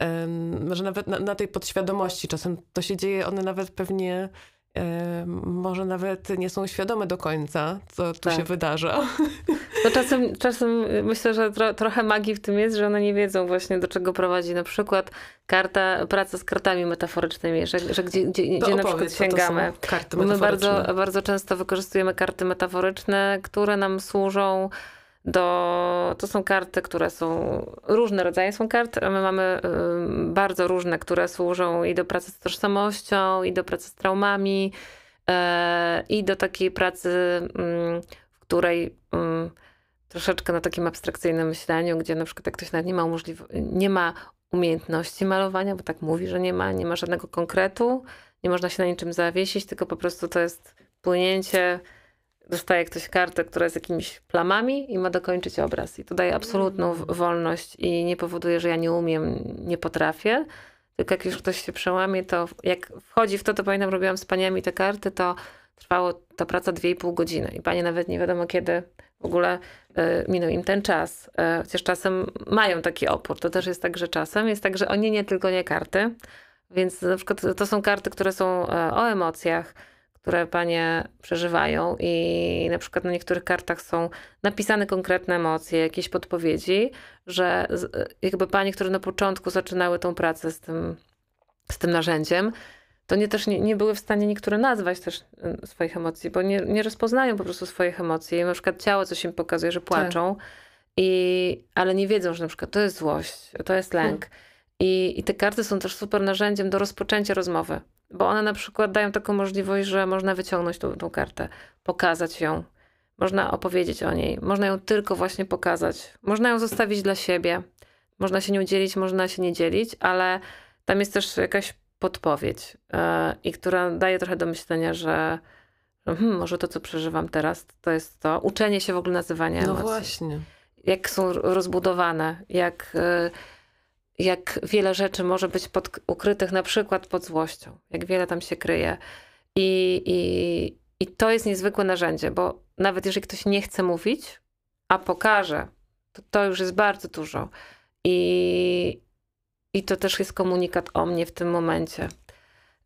mhm. że nawet na, na, tej podświadomości czasem to się dzieje, one nawet pewnie może nawet nie są świadome do końca, co tu tak. się wydarza. (laughs) No czasem, czasem myślę, że tro, trochę magii w tym jest, że one nie wiedzą właśnie do czego prowadzi na przykład karta, praca z kartami metaforycznymi, że, że gdzie, gdzie, gdzie na przykład sięgamy. Karty My bardzo, bardzo często wykorzystujemy karty metaforyczne, które nam służą do, to są karty, które są, różne rodzaje są kart, my mamy bardzo różne, które służą i do pracy z tożsamością, i do pracy z traumami, y, i do takiej pracy, w której troszeczkę na takim abstrakcyjnym myśleniu, gdzie na przykład jak ktoś nawet nie ma nie ma umiejętności malowania, bo tak mówi, że nie ma, nie ma żadnego konkretu, nie można się na niczym zawiesić, tylko po prostu to jest płynięcie dostaje ktoś kartę, która jest jakimiś plamami i ma dokończyć obraz. I to daje absolutną mm. wolność i nie powoduje, że ja nie umiem, nie potrafię. Tylko jak już ktoś się przełamie, to jak wchodzi w to, to pamiętam, robiłam z paniami te karty, to trwało ta praca 2,5 godziny. I panie nawet nie wiadomo kiedy w ogóle y, minął im ten czas. Y, chociaż czasem mają taki opór. To też jest tak, że czasem jest tak, że oni nie tylko nie karty. Więc na przykład to są karty, które są y, o emocjach, które panie przeżywają i na przykład na niektórych kartach są napisane konkretne emocje, jakieś podpowiedzi, że jakby panie, które na początku zaczynały tą pracę z tym, z tym narzędziem, to nie też nie, nie były w stanie niektóre nazwać też y, swoich emocji, bo nie, nie rozpoznają po prostu swoich emocji. Na przykład ciało coś im pokazuje, że płaczą, tak. i, ale nie wiedzą, że na przykład to jest złość, to jest lęk. Hmm. I, I te karty są też super narzędziem do rozpoczęcia rozmowy. Bo one na przykład dają taką możliwość, że można wyciągnąć tą, tą kartę, pokazać ją, można opowiedzieć o niej, można ją tylko właśnie pokazać, można ją zostawić dla siebie, można się nią dzielić, można się nie dzielić, ale tam jest też jakaś podpowiedź yy, i która daje trochę do myślenia, że hmm, może to, co przeżywam teraz, to jest to. Uczenie się w ogóle nazywania no emocji. No właśnie. Jak są rozbudowane, jak... Yy, jak wiele rzeczy może być pod, ukrytych na przykład pod złością, jak wiele tam się kryje. I, i, I to jest niezwykłe narzędzie, bo nawet jeżeli ktoś nie chce mówić, a pokaże, to, to już jest bardzo dużo. I, I to też jest komunikat o mnie w tym momencie.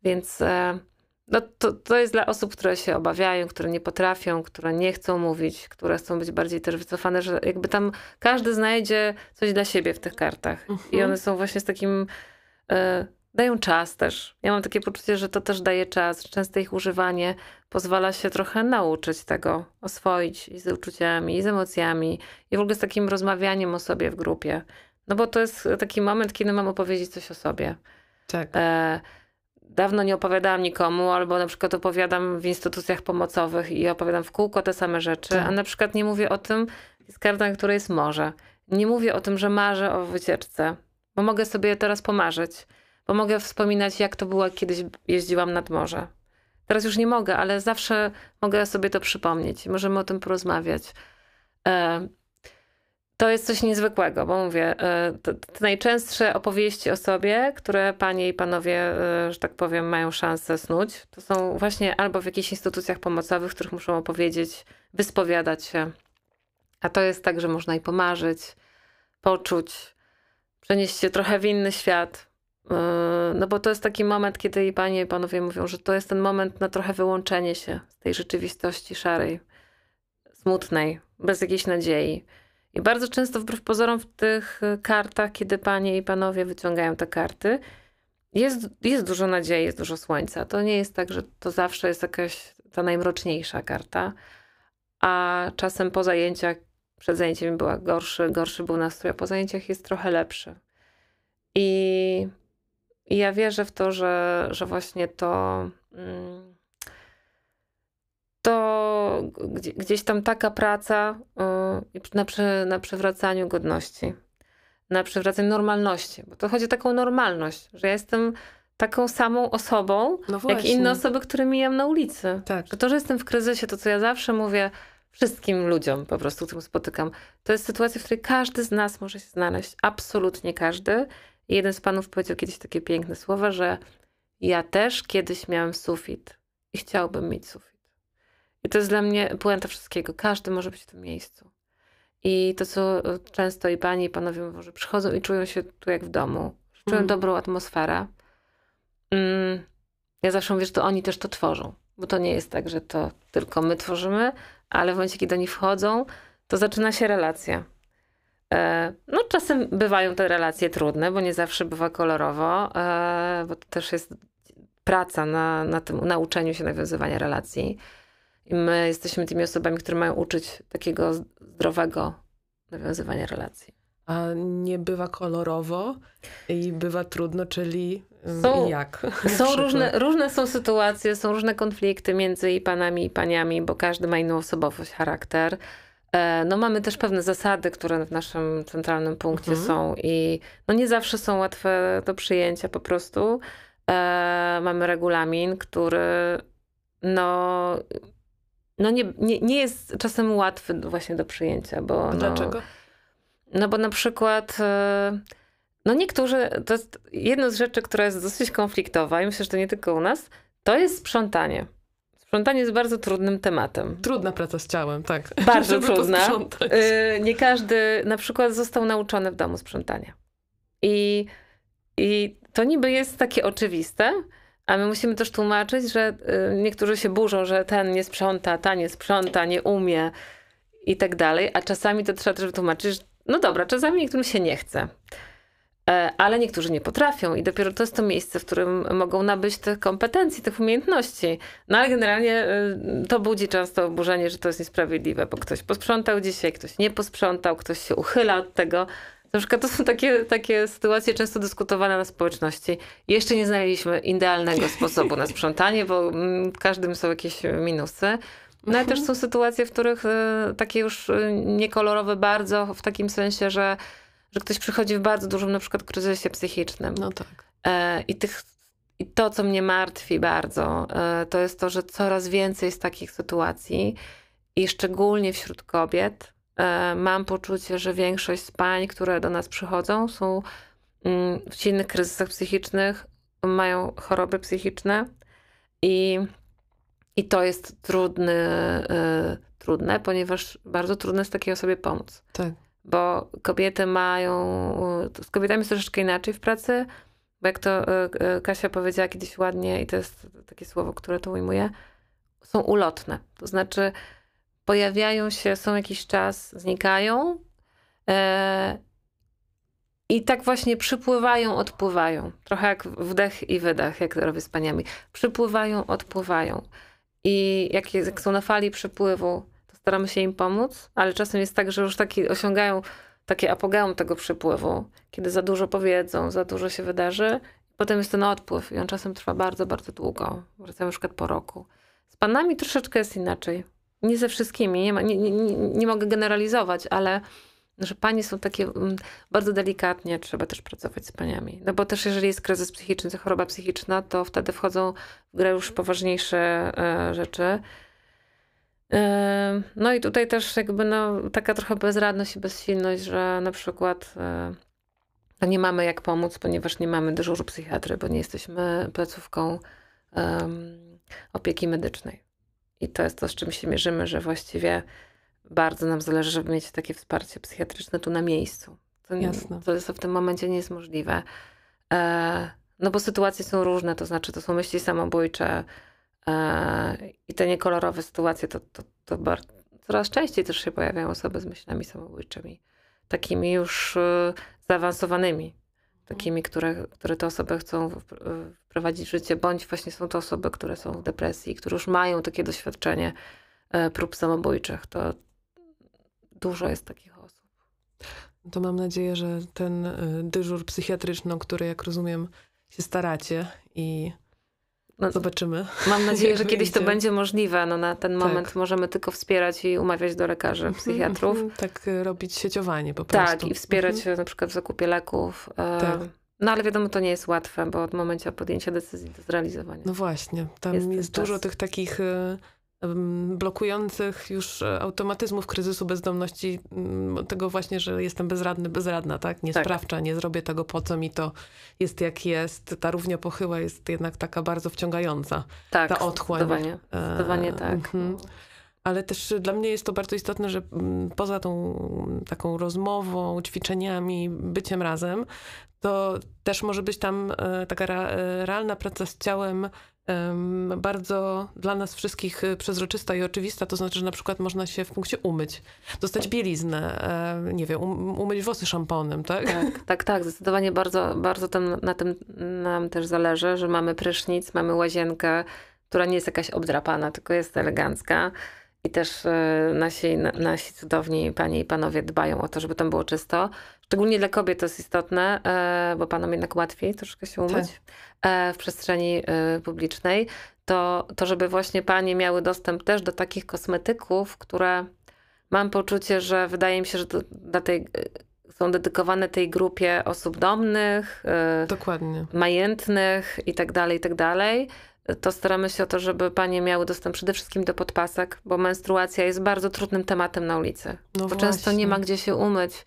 Więc e, no to, to jest dla osób, które się obawiają, które nie potrafią, które nie chcą mówić, które chcą być bardziej też wycofane, że jakby tam każdy znajdzie coś dla siebie w tych kartach. Mhm. I one są właśnie z takim. Y, dają czas też. Ja mam takie poczucie, że to też daje czas. Często ich używanie pozwala się trochę nauczyć tego, oswoić i z uczuciami, i z emocjami, i w ogóle z takim rozmawianiem o sobie w grupie. No bo to jest taki moment, kiedy mam opowiedzieć coś o sobie. Tak. E, dawno nie opowiadałam nikomu, albo na przykład opowiadam w instytucjach pomocowych i opowiadam w kółko te same rzeczy, tak. a na przykład nie mówię o tym, jest karta, na której jest morze. Nie mówię o tym, że marzę o wycieczce, bo mogę sobie teraz pomarzyć, bo mogę wspominać, jak to było, kiedyś jeździłam nad morze. Teraz już nie mogę, ale zawsze mogę sobie to przypomnieć możemy o tym porozmawiać. To jest coś niezwykłego, bo mówię, te, najczęstsze opowieści o sobie, które panie i panowie, e, że tak powiem, mają szansę snuć, to są właśnie albo w jakichś instytucjach pomocowych, w których muszą opowiedzieć, wyspowiadać się. A to jest tak, że można i pomarzyć, poczuć, przenieść się trochę w inny świat. E, no bo to jest taki moment, kiedy i panie i panowie mówią, że to jest ten moment na trochę wyłączenie się z tej rzeczywistości szarej, smutnej, bez jakiejś nadziei. I bardzo często wbrew pozorom w tych y, kartach, kiedy panie i panowie wyciągają te karty, jest, jest dużo nadziei, jest dużo słońca. To nie jest tak, że to zawsze jest jakaś ta najmroczniejsza karta, a czasem po zajęciach, przed zajęciem była gorszy, gorszy był nastrój, a po zajęciach jest trochę lepszy. I, i ja wierzę w to, że, że właśnie to... Mm, to gdzieś tam taka praca na, przy, na przywracaniu godności, na przywracaniu normalności, bo to chodzi o taką normalność, że ja jestem taką samą osobą, no jak inne osoby, które mijam na ulicy. Tak. Że to, że jestem w kryzysie, to co ja zawsze mówię wszystkim ludziom po prostu, którym spotykam, to jest sytuacja, w której każdy z nas może się znaleźć, absolutnie każdy. I jeden z panów powiedział kiedyś takie piękne słowa, że ja też kiedyś miałem sufit i chciałbym mieć sufit. I to jest dla mnie puenta wszystkiego. Każdy może być w tym miejscu. I to, co często i panie, i panowie mówią, że przychodzą i czują się tu jak w domu, czują mm. dobrą atmosferę. Mm, ja zawsze mówię, że to oni też to tworzą, bo to nie jest tak, że to tylko my tworzymy, ale w momencie, kiedy oni wchodzą, to zaczyna się relacja. E, no, czasem bywają te relacje trudne, bo nie zawsze bywa kolorowo, e, bo to też jest praca na, na tym nauczeniu się nawiązywania relacji. I my jesteśmy tymi osobami, które mają uczyć takiego zdrowego nawiązywania relacji. A nie bywa kolorowo i bywa trudno, czyli są, jak? Są (laughs) różne, różne są sytuacje, są różne konflikty między i panami i paniami, bo każdy ma inną osobowość, charakter. E, no mamy też pewne zasady, które w naszym centralnym punkcie mhm. są i no nie zawsze są łatwe do przyjęcia po prostu. E, mamy regulamin, który no, no nie, nie, nie jest czasem łatwy właśnie do przyjęcia, bo... No, Dlaczego? No bo na przykład... E, no niektórzy, to jest jedna z rzeczy, która jest dosyć konfliktowa i myślę, że to nie tylko u nas, to jest sprzątanie. Sprzątanie jest bardzo trudnym tematem. Trudna praca z ciałem, tak. (laughs) Bardzo trudna. Y, nie każdy na przykład został nauczony w domu sprzątania. I, I to niby jest takie oczywiste, a my musimy też tłumaczyć, że y, niektórzy się burzą, że ten nie sprząta, ta nie sprząta, nie umie i tak dalej, a czasami to trzeba też wytłumaczyć, że no dobra, czasami niektórym się nie chce. E, ale niektórzy nie potrafią i dopiero to jest to miejsce, w którym mogą nabyć tych kompetencji, tych umiejętności. No ale generalnie y, to budzi często oburzenie, że to jest niesprawiedliwe, bo ktoś posprzątał dzisiaj, ktoś nie posprzątał, ktoś się uchyla od tego. Na przykład to są takie, takie sytuacje często dyskutowane na społeczności. Jeszcze nie znaleźliśmy idealnego sposobu na sprzątanie, bo mm, w każdym są jakieś minusy. No ale też są sytuacje, w których y, takie już y, niekolorowe bardzo, w takim sensie, że że ktoś przychodzi w bardzo dużym na przykład kryzysie psychicznym. No tak. E, I, tych, I to, co mnie martwi bardzo, e, to jest to, że coraz więcej jest takich sytuacji i szczególnie wśród kobiet e, mam poczucie, że większość z pań, które do nas przychodzą, są mm, w silnych kryzysach psychicznych, mają choroby psychiczne i, i to jest trudny, y, trudne, ponieważ bardzo trudno jest takiej osobie pomóc. Tak bo kobiety mają, z kobietami jest troszeczkę inaczej w pracy, bo jak to e, e, Kasia powiedziała kiedyś ładnie, i to jest takie słowo, które to ujmuje, są ulotne. To znaczy pojawiają się, są jakiś czas, znikają e, i tak właśnie przypływają, odpływają. Trochę jak wdech i wydech, jak robię z paniami. Przypływają, odpływają. I jak, jak są na fali przypływu, staramy się im pomóc, ale czasem jest tak, że już taki osiągają takie apogeum tego przypływu, kiedy za dużo powiedzą, za dużo się wydarzy. Potem jest ten odpływ i on czasem trwa bardzo, bardzo długo. Wracają na przykład po roku. Z panami troszeczkę jest inaczej. Nie ze wszystkimi, nie, ma, nie, nie, nie mogę generalizować, ale że panie są takie mm, bardzo delikatnie, trzeba też pracować z paniami. No bo też jeżeli jest kryzys psychiczny, choroba psychiczna, to wtedy wchodzą w grę już poważniejsze e, rzeczy. No i tutaj też jakby no, taka trochę bezradność i bezsilność, że na przykład no nie mamy jak pomóc, ponieważ nie mamy dyżuru psychiatry, bo nie jesteśmy placówką opieki medycznej. I to jest to, z czym się mierzymy, że właściwie bardzo nam zależy, żeby mieć takie wsparcie psychiatryczne tu na miejscu. To, Jasne. to jest w tym momencie nie jest możliwe. E, no bo sytuacje są różne, to znaczy to są myśli samobójcze, E, I te niekolorowe sytuacje to, to, to bardzo, coraz częściej też się pojawiają osoby z myślami samobójczymi. Takimi już e, zaawansowanymi. Takimi, które, które te osoby chcą wprowadzić w życie, bądź właśnie są to osoby, które są w depresji, które już mają takie doświadczenie e, prób samobójczych. To dużo jest takich osób. To mam nadzieję, że ten dyżur psychiatryczny, o który, jak rozumiem, się staracie i no, Zobaczymy. Mam (laughs) nadzieję, że kiedyś to będzie możliwe. No, na ten tak. moment tak. możemy tylko wspierać i umawiać do lekarzy, mhm, psychiatrów. Mhm. tak, robić sieciowanie po prostu. Tak, i wspierać mhm. na przykład w zakupie leków. E, tak. No ale wiadomo, to nie jest łatwe, bo od momentu podjęcia decyzji do zrealizowania. No właśnie, tam jest, jest dużo tych takich e, blokujących już e, automatyzmów kryzysu bezdomności, tego właśnie, że jestem bezradny, bezradna, tak? Nie tak. sprawcza, nie zrobię tego, po co mi to jest jak jest. Ta równia pochyła jest jednak taka bardzo wciągająca. Tak, ta otchłań. Zdecydowanie, zdecydowanie tak. Mhm. Ale też dla mnie jest to bardzo istotne, że poza tą taką rozmową, ćwiczeniami, byciem razem, to też może być tam e, taka e, realna praca z ciałem bardzo dla nas wszystkich e, przezroczysta i oczywista, to znaczy, że na przykład można się w punkcie umyć, dostać bieliznę, nie wiem, um, umyć włosy szamponem, tak? Tak, (laughs) tak, tak, zdecydowanie bardzo, bardzo tam, na tym nam też zależy, że mamy prysznic, mamy łazienkę, która nie jest jakaś obdrapana, tylko jest elegancka. I też nasi, nasi cudowni panie i panowie dbają o to, żeby tam było czysto. Szczególnie dla kobiet to jest istotne, e, bo panom jednak łatwiej troszkę się umyć tak. w przestrzeni e, publicznej. To, to, żeby właśnie panie miały dostęp też do takich kosmetyków, które mam poczucie, że wydaje mi się, że dla tej, są dedykowane tej grupie osób domnych, Dokładnie. majętnych i tak dalej, i tak dalej to staramy się o to, żeby panie miały dostęp przede wszystkim do podpasek, bo menstruacja jest bardzo trudnym tematem na ulicy. No bo właśnie. często nie ma gdzie się umyć.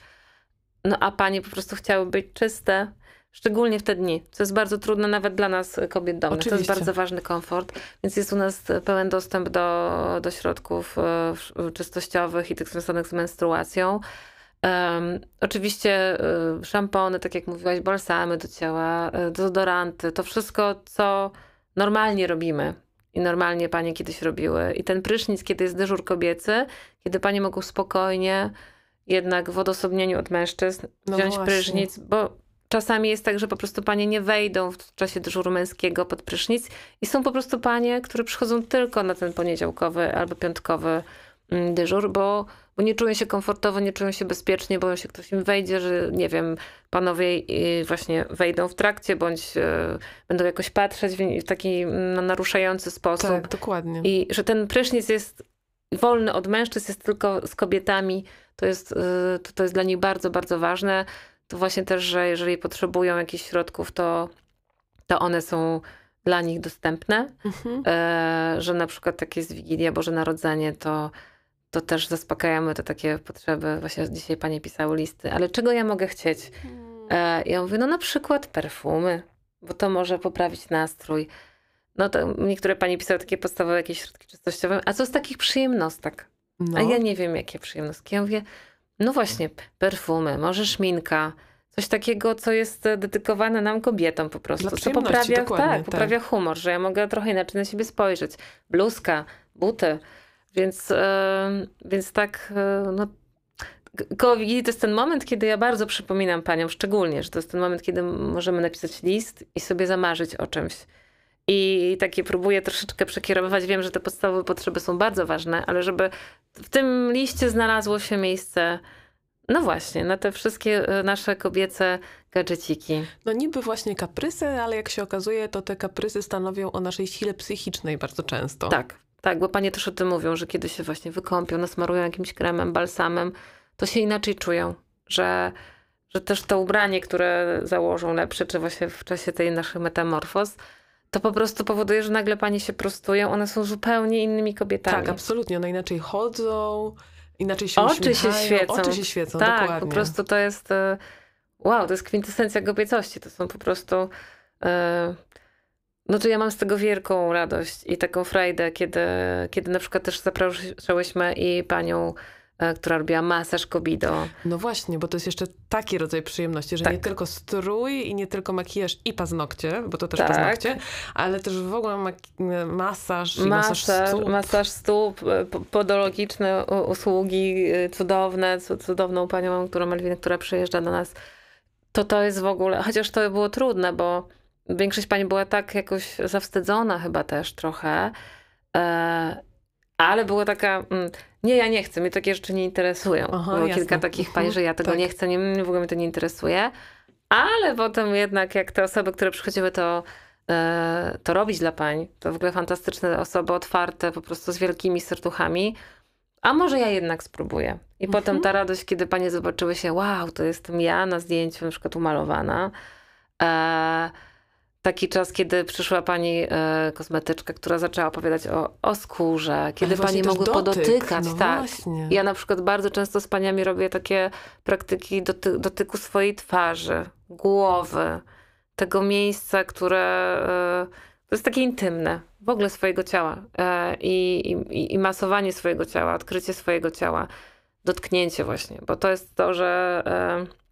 No a panie po prostu chciały być czyste, szczególnie w te dni, co jest bardzo trudne nawet dla nas, kobiet domnych. Oczywiście. To jest bardzo ważny komfort, więc jest u nas pełen dostęp do, do środków e, czystościowych i tych związanych z menstruacją. Um, oczywiście y, szampony, tak jak mówiłaś, balsamy do ciała, y, dezodoranty, to wszystko, co normalnie robimy. I normalnie panie kiedyś robiły. I ten prysznic, kiedy jest dyżur kobiecy, kiedy panie mogą spokojnie jednak w odosobnieniu od mężczyzn no wziąć właśnie. prysznic, bo czasami jest tak, że po prostu panie nie wejdą w czasie dyżuru męskiego pod prysznic i są po prostu panie, które przychodzą tylko na ten poniedziałkowy albo piątkowy mm, dyżur, bo, bo nie czują się komfortowo, nie czują się bezpiecznie, boją się ktoś im wejdzie, że nie wiem, panowie właśnie wejdą w trakcie, bądź e, będą jakoś patrzeć w, taki mm, naruszający sposób. Tak, dokładnie. I że ten prysznic jest wolny od mężczyzn, jest tylko z kobietami, to jest, y, to, to jest dla nich bardzo, bardzo ważne. To właśnie też, że jeżeli potrzebują jakichś środków, to, to one są dla nich dostępne. Mhm. E, że na przykład tak jest Wigilia, Boże Narodzenie, to, to też zaspokajamy te takie potrzeby. Właśnie dzisiaj panie pisały listy, ale czego ja mogę chcieć? E, ja mówię, no na przykład perfumy, bo to może poprawić nastrój. No to niektóre panie pisały takie podstawowe jakieś środki czystościowe. A co z takich przyjemnostek? No. A ja nie wiem, jakie przyjemnostki. Ja mówię, no właśnie, perfumy, może szminka, coś takiego, co jest dedykowane nam kobietom po prostu. co poprawia, tak, tak, poprawia humor, że ja mogę trochę inaczej na siebie spojrzeć. Bluzka, buty. Więc, yy, więc tak, yy, no, Wigilii to jest ten moment, kiedy ja bardzo przypominam paniom, szczególnie, że to jest ten moment, kiedy możemy napisać list i sobie zamarzyć o czymś. I takie próbuję troszeczkę przekierowywać. Wiem, że te podstawowe potrzeby są bardzo ważne, ale żeby w tym liście znalazło się miejsce, no właśnie, na te wszystkie e, nasze kobiece gadżeciki. No niby właśnie kaprysy, ale jak się okazuje, to te kaprysy stanowią o naszej sile psychicznej bardzo często. Tak, tak, bo panie też o tym mówią, że kiedy się właśnie wykąpią, nasmarują jakimś kremem, balsamem, to się inaczej czują, że, że też to ubranie, które założą lepsze, czy właśnie w czasie tej naszych metamorfoz, to po prostu powoduje, że nagle pani się prostują, one są zupełnie innymi kobietami. Tak, absolutnie. One inaczej chodzą, inaczej się Oczy się świecą. Oczy się świecą, tak, dokładnie. po prostu to jest e, wow, to jest kwintesencja kobiecości. To są po prostu e, no to ja mam z tego wielką radość i taką frajdę, kiedy, kiedy na przykład też zapraszałyśmy i panią która robiła masaż kobido. No właśnie, bo to jest jeszcze taki rodzaj przyjemności, że tak. nie tylko strój i nie tylko makijaż i paznokcie, bo to też tak. paznokcie, ale też w ogóle masaż i masaż, masaż stóp. Masaż stóp, e, podologiczne usługi e, cudowne, cudowną panią, którą Malwinę, która przyjeżdża do nas. To to jest w ogóle, chociaż to było trudne, bo większość pani była tak jakoś zawstydzona chyba też trochę, ale była taka... Mm, nie, ja nie chcę, mnie takie rzeczy nie interesują. Aha, Było jasne. kilka takich pań, że ja tego tak. nie chcę, nie, w ogóle mnie to nie interesuje. Ale potem jednak jak te osoby, które przychodziły to, e, to robić dla pań, to w ogóle fantastyczne osoby, otwarte, po prostu z wielkimi serduchami. A może ja jednak spróbuję. I mhm. potem ta radość, kiedy panie zobaczyły się, wow, to jestem ja na zdjęciu na przykład umalowana. E, taki czas, kiedy przyszła pani e, kosmetyczka, która zaczęła opowiadać o, o skórze, kiedy pani mogły dotyk. podotykać. No tak. Właśnie. Ja na przykład bardzo często z paniami robię takie praktyki doty dotyku swojej twarzy, głowy, tego miejsca, które e, to jest takie intymne, w ogóle swojego ciała e, i, i, i masowanie swojego ciała, odkrycie swojego ciała, dotknięcie właśnie, bo to jest to, że e,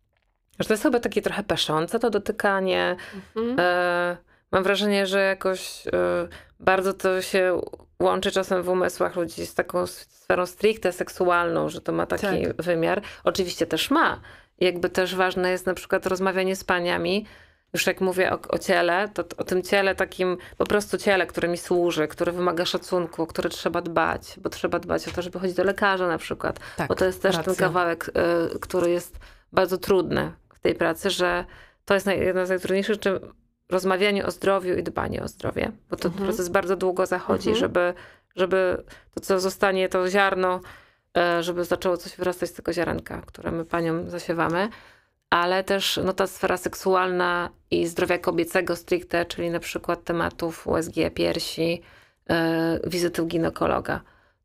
że to jest chyba takie trochę peszące to dotykanie. Mhm. E, mam wrażenie, że jakoś e, bardzo to się łączy czasem w umysłach ludzi z taką sferą stricte seksualną, że to ma taki tak. wymiar. Oczywiście też ma. Jakby też ważne jest na przykład rozmawianie z paniami, już jak mówię o, o, ciele, to o tym ciele takim, po prostu ciele, które mi służy, które wymaga szacunku, o które trzeba dbać, bo trzeba dbać o to, żeby chodzić do lekarza na przykład, tak, bo to jest też racja. ten kawałek, y, który jest bardzo trudny tej pracy, że to jest jedna z najtrudniejszych, czy rozmawianie o zdrowiu i dbanie o zdrowie, bo to mhm. proces bardzo długo zachodzi, mhm. żeby, żeby to, co zostanie, to ziarno, e, żeby zaczęło coś wyrastać z tego ziarenka, które my paniom zasiewamy, ale też no, ta sfera seksualna i zdrowia kobiecego stricte, czyli na przykład tematów USG piersi, yy, wizyty u ginekologa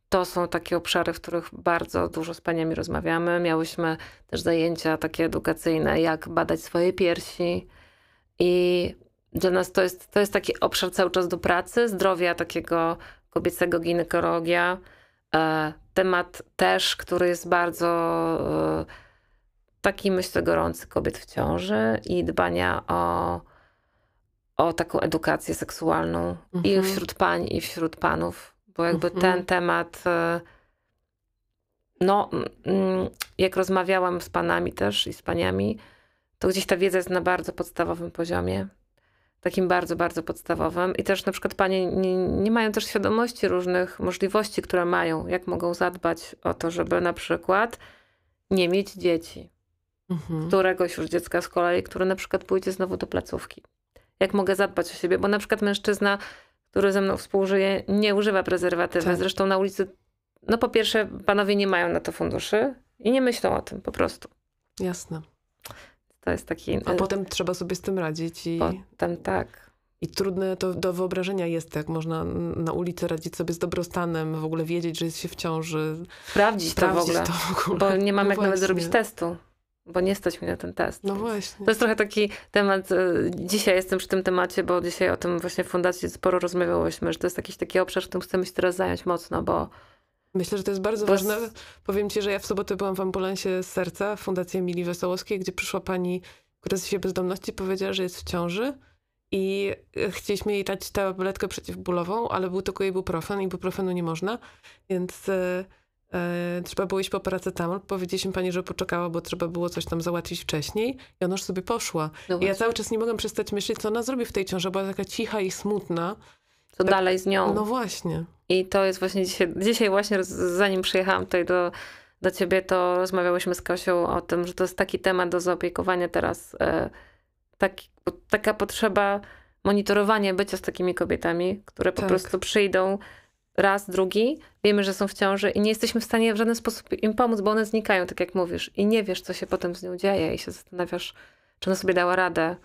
to są takie obszary, w których bardzo dużo z paniami rozmawiamy. Miałyśmy też zajęcia takie edukacyjne, jak badać swoje piersi. I dla nas to jest, to jest taki obszar cały czas do pracy, zdrowia takiego kobiecego, ginekologia. E, temat też, który jest bardzo e, taki, myślę, gorący kobiet w ciąży i dbania o, o taką edukację seksualną mhm. i wśród pań, i wśród panów bo jakby mhm. ten temat, e, no, mm, jak rozmawiałam z panami też i z paniami, to gdzieś ta wiedza jest na bardzo podstawowym poziomie. Takim bardzo, bardzo podstawowym. I też na przykład panie nie, nie mają też świadomości różnych możliwości, które mają, jak mogą zadbać o to, żeby na przykład nie mieć dzieci. Mhm. Któregoś już dziecka z kolei, które na przykład pójdzie znowu do placówki. Jak mogę zadbać o siebie, bo na przykład mężczyzna który ze mną współżyje, nie używa prezerwatywy. Tak. Zresztą na ulicy, no po pierwsze, panowie nie mają na to funduszy i nie myślą o tym po prostu. Jasne. To jest taki... A potem trzeba sobie z tym radzić i... Potem tak. I trudne to do wyobrażenia jest, jak można na ulicy radzić sobie z dobrostanem, w ogóle wiedzieć, że jest się w ciąży. Sprawdzić, to, w ogóle, to w ogóle. Bo nie mam no jak właśnie. nawet zrobić testu bo nie stać mi na ten test. No właśnie. To jest trochę taki temat, e, dzisiaj jestem przy tym temacie, bo dzisiaj o tym właśnie w fundacji sporo rozmawiałyśmy, że to jest jakiś taki obszar, którym chcemy się teraz zająć mocno, bo Myślę, że to jest bardzo ważne. Powiem ci, że ja w sobotę byłam w ambulansie z serca Fundacji Emilii Wesołowskiej, gdzie przyszła pani, która z się bezdomności powiedziała, że jest w ciąży i e, chcieliśmy jej dać tabletkę przeciwbólową, ale był tylko ibuprofen, ibuprofenu nie można, więc e, trzeba było iść po paracetamol. Powiedzieliśmy pani, że poczekała, bo trzeba było coś tam załatwić wcześniej i ona już sobie poszła. No I ja cały czas nie mogę przestać myśleć, co ona zrobi w tej ciąży, była taka cicha i smutna. Co tak, dalej z nią. No właśnie. I to jest właśnie dzisiaj, dzisiaj właśnie zanim przyjechałam tutaj do, do ciebie, to rozmawiałyśmy z Kasią o tym, że to jest taki temat do zaopiekowania teraz. E, taki, taka potrzeba monitorowania bycia z takimi kobietami, które po tak. prostu przyjdą raz, drugi, wiemy, że są w ciąży i nie jesteśmy w stanie w żaden sposób im pomóc, bo one znikają, tak jak mówisz. I nie wiesz, co się potem z nią dzieje i się zastanawiasz, czy ona sobie dała radę,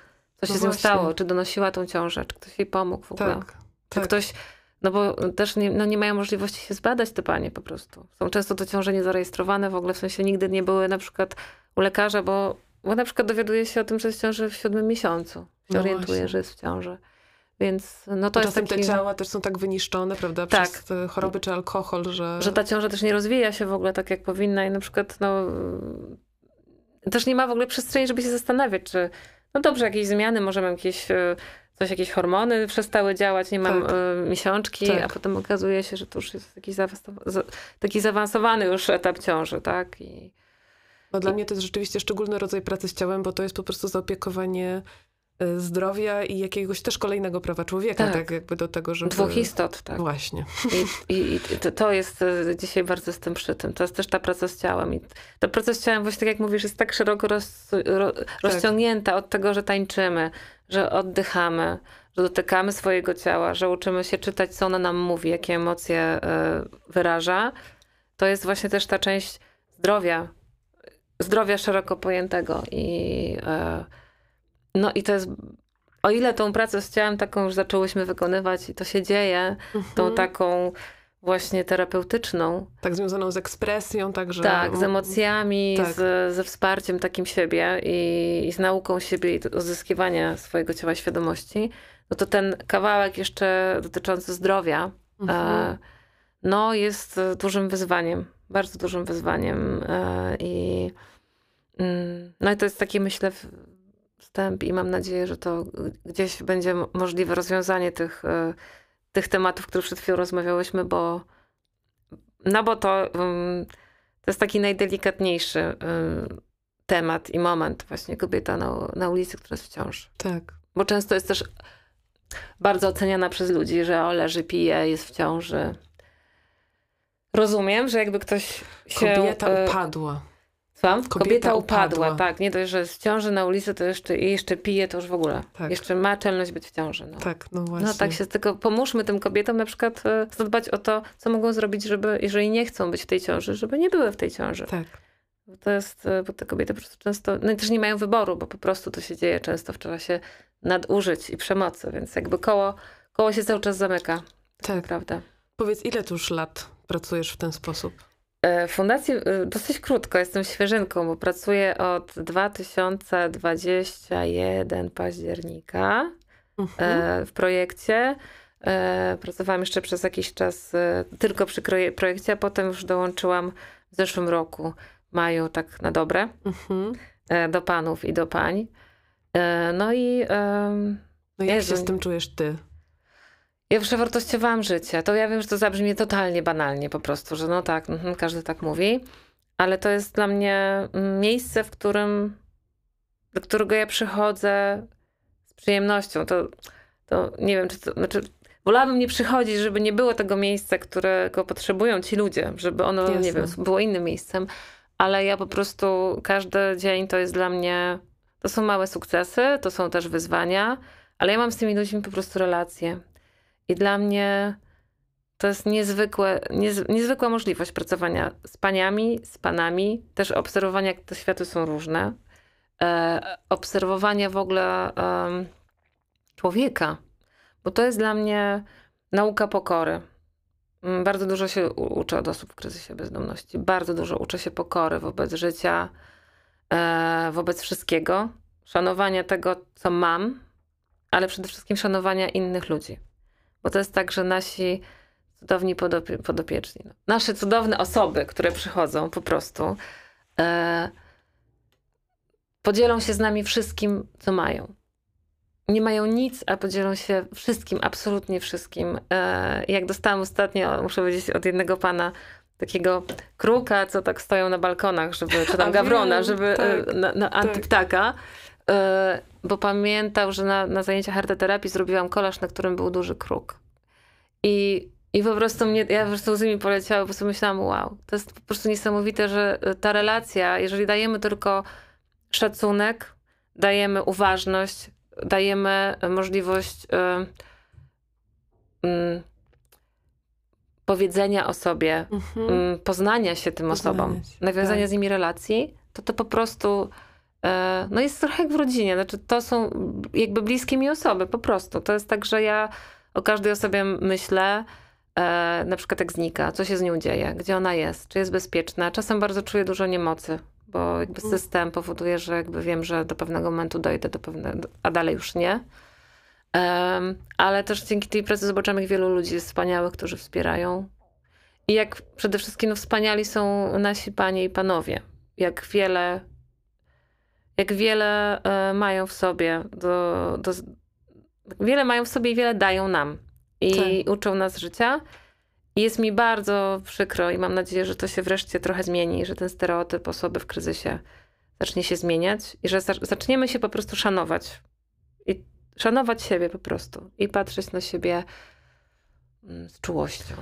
co się no z nią stało, czy donosiła tą ciążę, czy ktoś jej pomógł w ogóle. Tak, czy tak. ktoś, no bo też nie, no nie mają możliwości się zbadać te panie po prostu. Są często to ciąże niezarejestrowane w ogóle, w sensie nigdy nie były na przykład u lekarza, bo, bo na przykład dowiaduje się o tym, że jest w ciąży w siódmym miesiącu. Się no orientuje, właśnie. że jest w ciąży. Więc no to jest taki... te ciała też są tak wyniszczone, prawda, tak. przez choroby czy alkohol, że... Że ta ciąża też nie rozwija się w ogóle tak, jak powinna i na przykład no... Też nie ma w ogóle przestrzeni, żeby się zastanawiać, czy no dobrze, jakieś zmiany, może mam jakieś e, coś, jakieś hormony przestały działać, nie mam tak. Y, miesiączki, tak. a potem okazuje się, że to już jest jakiś taki zaawansowany już etap ciąży, tak? I, no dla mnie to jest rzeczywiście szczególny rodzaj pracy z ciałem, bo to jest po prostu zaopiekowanie zdrowia i jakiegoś też kolejnego prawa człowieka, tak, tak jakby do tego, żeby... Dwóch istot, tak. Właśnie. I, i, i to jest, y, dzisiaj bardzo jestem przy tym, to jest też ta praca z ciałem i ta praca z ciałem właśnie tak jak mówisz, jest tak szeroko roz, ro, tak. rozciągnięta od tego, że tańczymy, że oddychamy, że dotykamy swojego ciała, że uczymy się czytać, co ona nam mówi, jakie emocje y, wyraża. To jest właśnie też ta część zdrowia, zdrowia szeroko pojętego i no i to jest o ile tą pracę z ciałem taką już zaczęłyśmy wykonywać i to się dzieje, tą Mhm. taką właśnie terapeutyczną, Tak związaną z ekspresją, także... tak, z emocjami, tak. z, ze wsparciem takim siebie i, i z nauką siebie i odzyskiwania swojego ciała świadomości, no to ten kawałek jeszcze dotyczący zdrowia, Mhm. e, no jest dużym wyzwaniem, bardzo dużym wyzwaniem e, i mm, no i to jest taki myślę wstęp i mam nadzieję, że to gdzieś będzie możliwe rozwiązanie tych, e, tych tematów, o których przed chwilą rozmawiałyśmy, bo no bo to, ym, to jest taki najdelikatniejszy y, temat i moment właśnie kobieta na, na ulicy, która jest w ciąży. Tak. Bo często jest też bardzo oceniana przez ludzi, że o, leży, pije, jest w ciąży. Rozumiem, że jakby ktoś się... Kobieta e, upadła. Słucham? Kobieta, Kobieta upadła. upadła. tak. Nie dość, że jest w ciąży na ulicy, to jeszcze, i jeszcze pije, to już w ogóle. Tak. Jeszcze ma czelność być w ciąży. No. Tak, no właśnie. No tak się tylko pomóżmy tym kobietom na przykład e, zadbać o to, co mogą zrobić, żeby, jeżeli nie chcą być w tej ciąży, żeby nie były w tej ciąży. Tak. Bo to jest, e, bo te kobiety po prostu często, no i też nie mają wyboru, bo po prostu to się dzieje często w czasie nadużyć i przemocy, więc jakby koło, koło się cały czas zamyka. Tak naprawdę. Powiedz, ile tu już lat pracujesz w ten sposób? E, W fundacji e, dosyć krótko, jestem świeżynką, bo pracuję od 2021 października. Mhm. e, w projekcie. Pracowałam jeszcze przez jakiś czas tylko przy projekcie, a potem już dołączyłam w zeszłym roku, maju, tak na dobre, Mhm. do panów i do pań. No i No jak Jezu. się z tym czujesz ty? Ja przewartościowałam życie. To ja wiem, że to zabrzmi totalnie banalnie po prostu, że no tak, mhm, każdy tak mówi, ale to jest dla mnie mm, miejsce, w którym, do którego ja przychodzę z przyjemnością. To, to nie wiem, czy to, znaczy wolałabym nie przychodzić, żeby nie było tego miejsca, którego potrzebują ci ludzie, żeby ono, nie Jasne. wiem, było innym miejscem, ale ja po prostu każdy dzień to jest dla mnie, to są małe sukcesy, to są też wyzwania, ale ja mam z tymi ludźmi po prostu relacje. I dla mnie to jest niezwykłe, niez, niezwykła możliwość pracowania z paniami, z panami, też obserwowania, jak te światy są różne, e, obserwowania w ogóle em, człowieka, bo to jest dla mnie nauka pokory. Mm, Bardzo dużo się uczę od osób w kryzysie bezdomności. Bardzo dużo uczę się pokory wobec życia, e, wobec wszystkiego, szanowania tego, co mam, ale przede wszystkim szanowania innych ludzi. Bo to jest tak, że nasi cudowni podopie- podopieczni, no, nasze cudowne osoby, które przychodzą po prostu, e, podzielą się z nami wszystkim, co mają. Nie mają nic, a podzielą się wszystkim, absolutnie wszystkim. E, jak dostałam ostatnio, muszę powiedzieć, od jednego pana takiego kruka, co tak stoją na balkonach, żeby, czy tam (laughs) A gawrona, wiem, żeby e, tak, na, na antyptaka. E, bo pamiętał, że na, na zajęciach arteterapii zrobiłam kolaż, na którym był duży kruk. I, I po prostu mnie, ja po prostu łzy mi poleciały, po prostu myślałam, wow, to jest po prostu niesamowite, że ta relacja, jeżeli dajemy tylko szacunek, dajemy uważność, dajemy możliwość y, y, powiedzenia o sobie, Mhm. y, poznania się tym Poznania osobom, się, nawiązania tak. z nimi relacji, to to po prostu e, no jest trochę jak w rodzinie. Znaczy, to są jakby bliskie mi osoby, po prostu. To jest tak, że ja o każdej osobie myślę, e, na przykład jak znika, co się z nią dzieje, gdzie ona jest, czy jest bezpieczna. Czasem bardzo czuję dużo niemocy, bo jakby Mhm. system powoduje, że jakby wiem, że do pewnego momentu dojdę, do pewne, a dalej już nie. Ale też dzięki tej pracy zobaczymy, jak wielu ludzi jest wspaniałych, którzy wspierają. I jak przede wszystkim no, wspaniali są nasi panie i panowie. Jak wiele, jak wiele e, mają w sobie, do, do, wiele mają w sobie i wiele dają nam. I uczą nas życia. I jest mi bardzo przykro i mam nadzieję, że to się wreszcie trochę zmieni, że ten stereotyp osoby w kryzysie zacznie się zmieniać i że za- zaczniemy się po prostu szanować. I szanować siebie po prostu. I patrzeć na siebie mm, z czułością.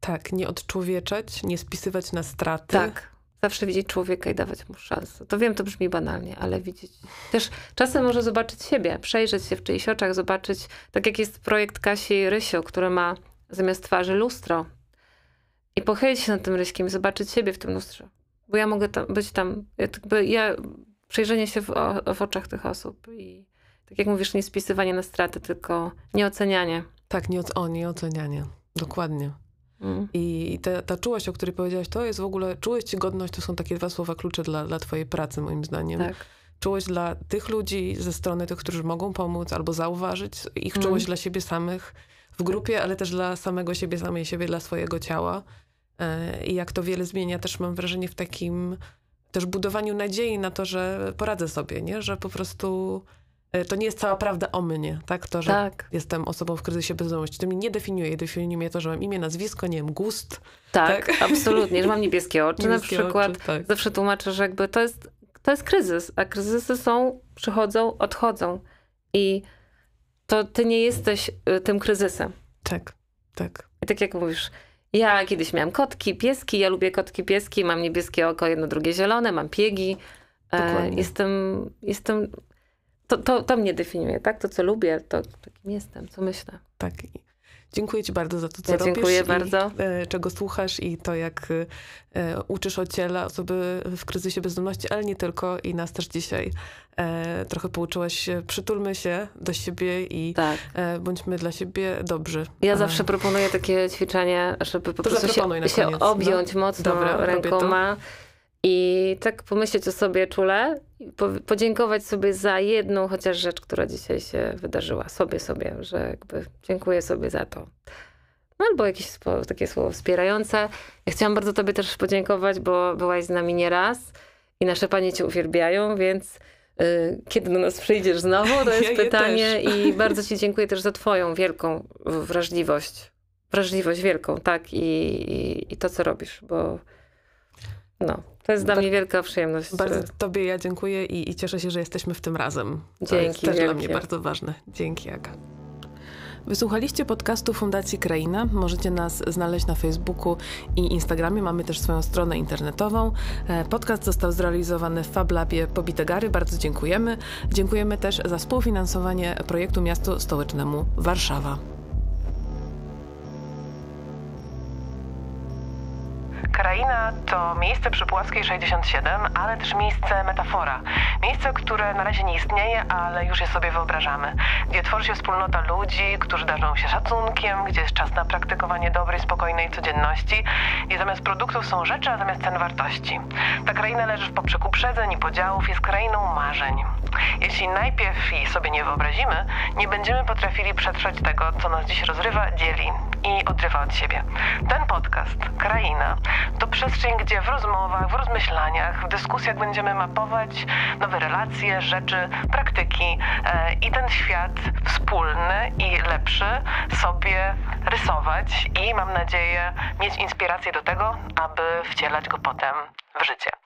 Tak, nie odczłowieczać, nie spisywać na straty. Tak. Zawsze widzieć człowieka i dawać mu szansę. To wiem, to brzmi banalnie, ale widzieć. Też czasem może zobaczyć siebie, przejrzeć się w czyichś oczach, zobaczyć, tak jak jest projekt Kasi Rysio, który ma zamiast twarzy lustro. I pochylić się nad tym ryśkiem i zobaczyć siebie w tym lustrze. Bo ja mogę tam, być tam, jakby ja, przejrzenie się w, w oczach tych osób i tak jak mówisz, nie spisywanie na straty, tylko nieocenianie. Tak, nie, o, nieocenianie. Dokładnie. Mm. I ta, ta czułość, o której powiedziałaś, to jest w ogóle, czułość i godność to są takie dwa słowa klucze dla, dla twojej pracy, moim zdaniem. Tak. Czułość dla tych ludzi ze strony tych, którzy mogą pomóc albo zauważyć, ich mm. czułość dla siebie samych w grupie, ale też dla samego siebie, samej siebie, dla swojego ciała. E, I jak to wiele zmienia, też mam wrażenie w takim też budowaniu nadziei na to, że poradzę sobie, nie? Że po prostu to nie jest cała prawda o mnie, tak? To, że tak. jestem osobą w kryzysie bezdomności. To mnie nie definiuje. Definiuje mnie to, że mam imię, nazwisko, nie wiem, gust. Tak, tak? (laughs) absolutnie, że mam niebieskie oczy niebieskie na przykład. Oczy, tak. Zawsze tłumaczę, że jakby to jest, to jest kryzys, a kryzysy są, przychodzą, odchodzą. I to ty nie jesteś y, tym kryzysem. Tak, tak. I tak jak mówisz, ja kiedyś miałam kotki, pieski, ja lubię kotki, pieski, mam niebieskie oko, jedno, drugie zielone, mam piegi. E, jestem, jestem, to, to, to mnie definiuje, tak? To, co lubię, to takim jestem, co myślę. Tak. Dziękuję Ci bardzo za to, co ja robisz. Dziękuję bardzo. E, czego słuchasz i to, jak e, uczysz od ciela osoby w kryzysie bezdomności, ale nie tylko. I nas też dzisiaj e, trochę pouczyłaś. Przytulmy się do siebie i tak. E, bądźmy dla siebie dobrzy. Ja zawsze proponuję takie ćwiczenie, żeby po to prostu się, się no. objąć no? mocno Dobra, rękoma. I tak pomyśleć o sobie czule, podziękować sobie za jedną chociaż rzecz, która dzisiaj się wydarzyła. Sobie, sobie, że jakby dziękuję sobie za to. No, albo jakieś takie słowo wspierające. Ja chciałam bardzo tobie też podziękować, bo byłaś z nami nieraz i nasze panie cię uwielbiają, więc y, kiedy do nas przyjdziesz znowu, to (laughs) jest ja pytanie. I bardzo ci dziękuję też za twoją wielką wrażliwość. Wrażliwość wielką, tak? I, i, i to, co robisz, bo no, to jest dla mnie wielka przyjemność. Bardzo tobie ja dziękuję i, i cieszę się, że jesteśmy w tym razem. Dzięki. To jest też wielkie. dla mnie bardzo ważne. Dzięki, Aga. Wysłuchaliście podcastu Fundacji Kraina. Możecie nas znaleźć na Facebooku i Instagramie. Mamy też swoją stronę internetową. E, podcast został zrealizowany w Fablabie Pobite Gary. Bardzo dziękujemy. Dziękujemy też za współfinansowanie projektu Miastu Stołecznemu Warszawa. Kraina to miejsce przy Płockiej 67, ale też miejsce metafora. Miejsce, które na razie nie istnieje, ale już je sobie wyobrażamy. Gdzie tworzy się wspólnota ludzi, którzy darzą się szacunkiem, gdzie jest czas na praktykowanie dobrej, spokojnej codzienności i zamiast produktów są rzeczy, a zamiast cen wartości. Ta kraina leży w poprzek uprzedzeń i podziałów, jest krainą marzeń. Jeśli najpierw jej sobie nie wyobrazimy, nie będziemy potrafili przetrwać tego, co nas dziś rozrywa, dzieli i odrywa od siebie. Ten podcast, Kraina, to przestrzeń, gdzie w rozmowach, w rozmyślaniach, w dyskusjach będziemy mapować nowe relacje, rzeczy, praktyki e, i ten świat wspólny i lepszy sobie rysować i mam nadzieję mieć inspirację do tego, aby wcielać go potem w życie.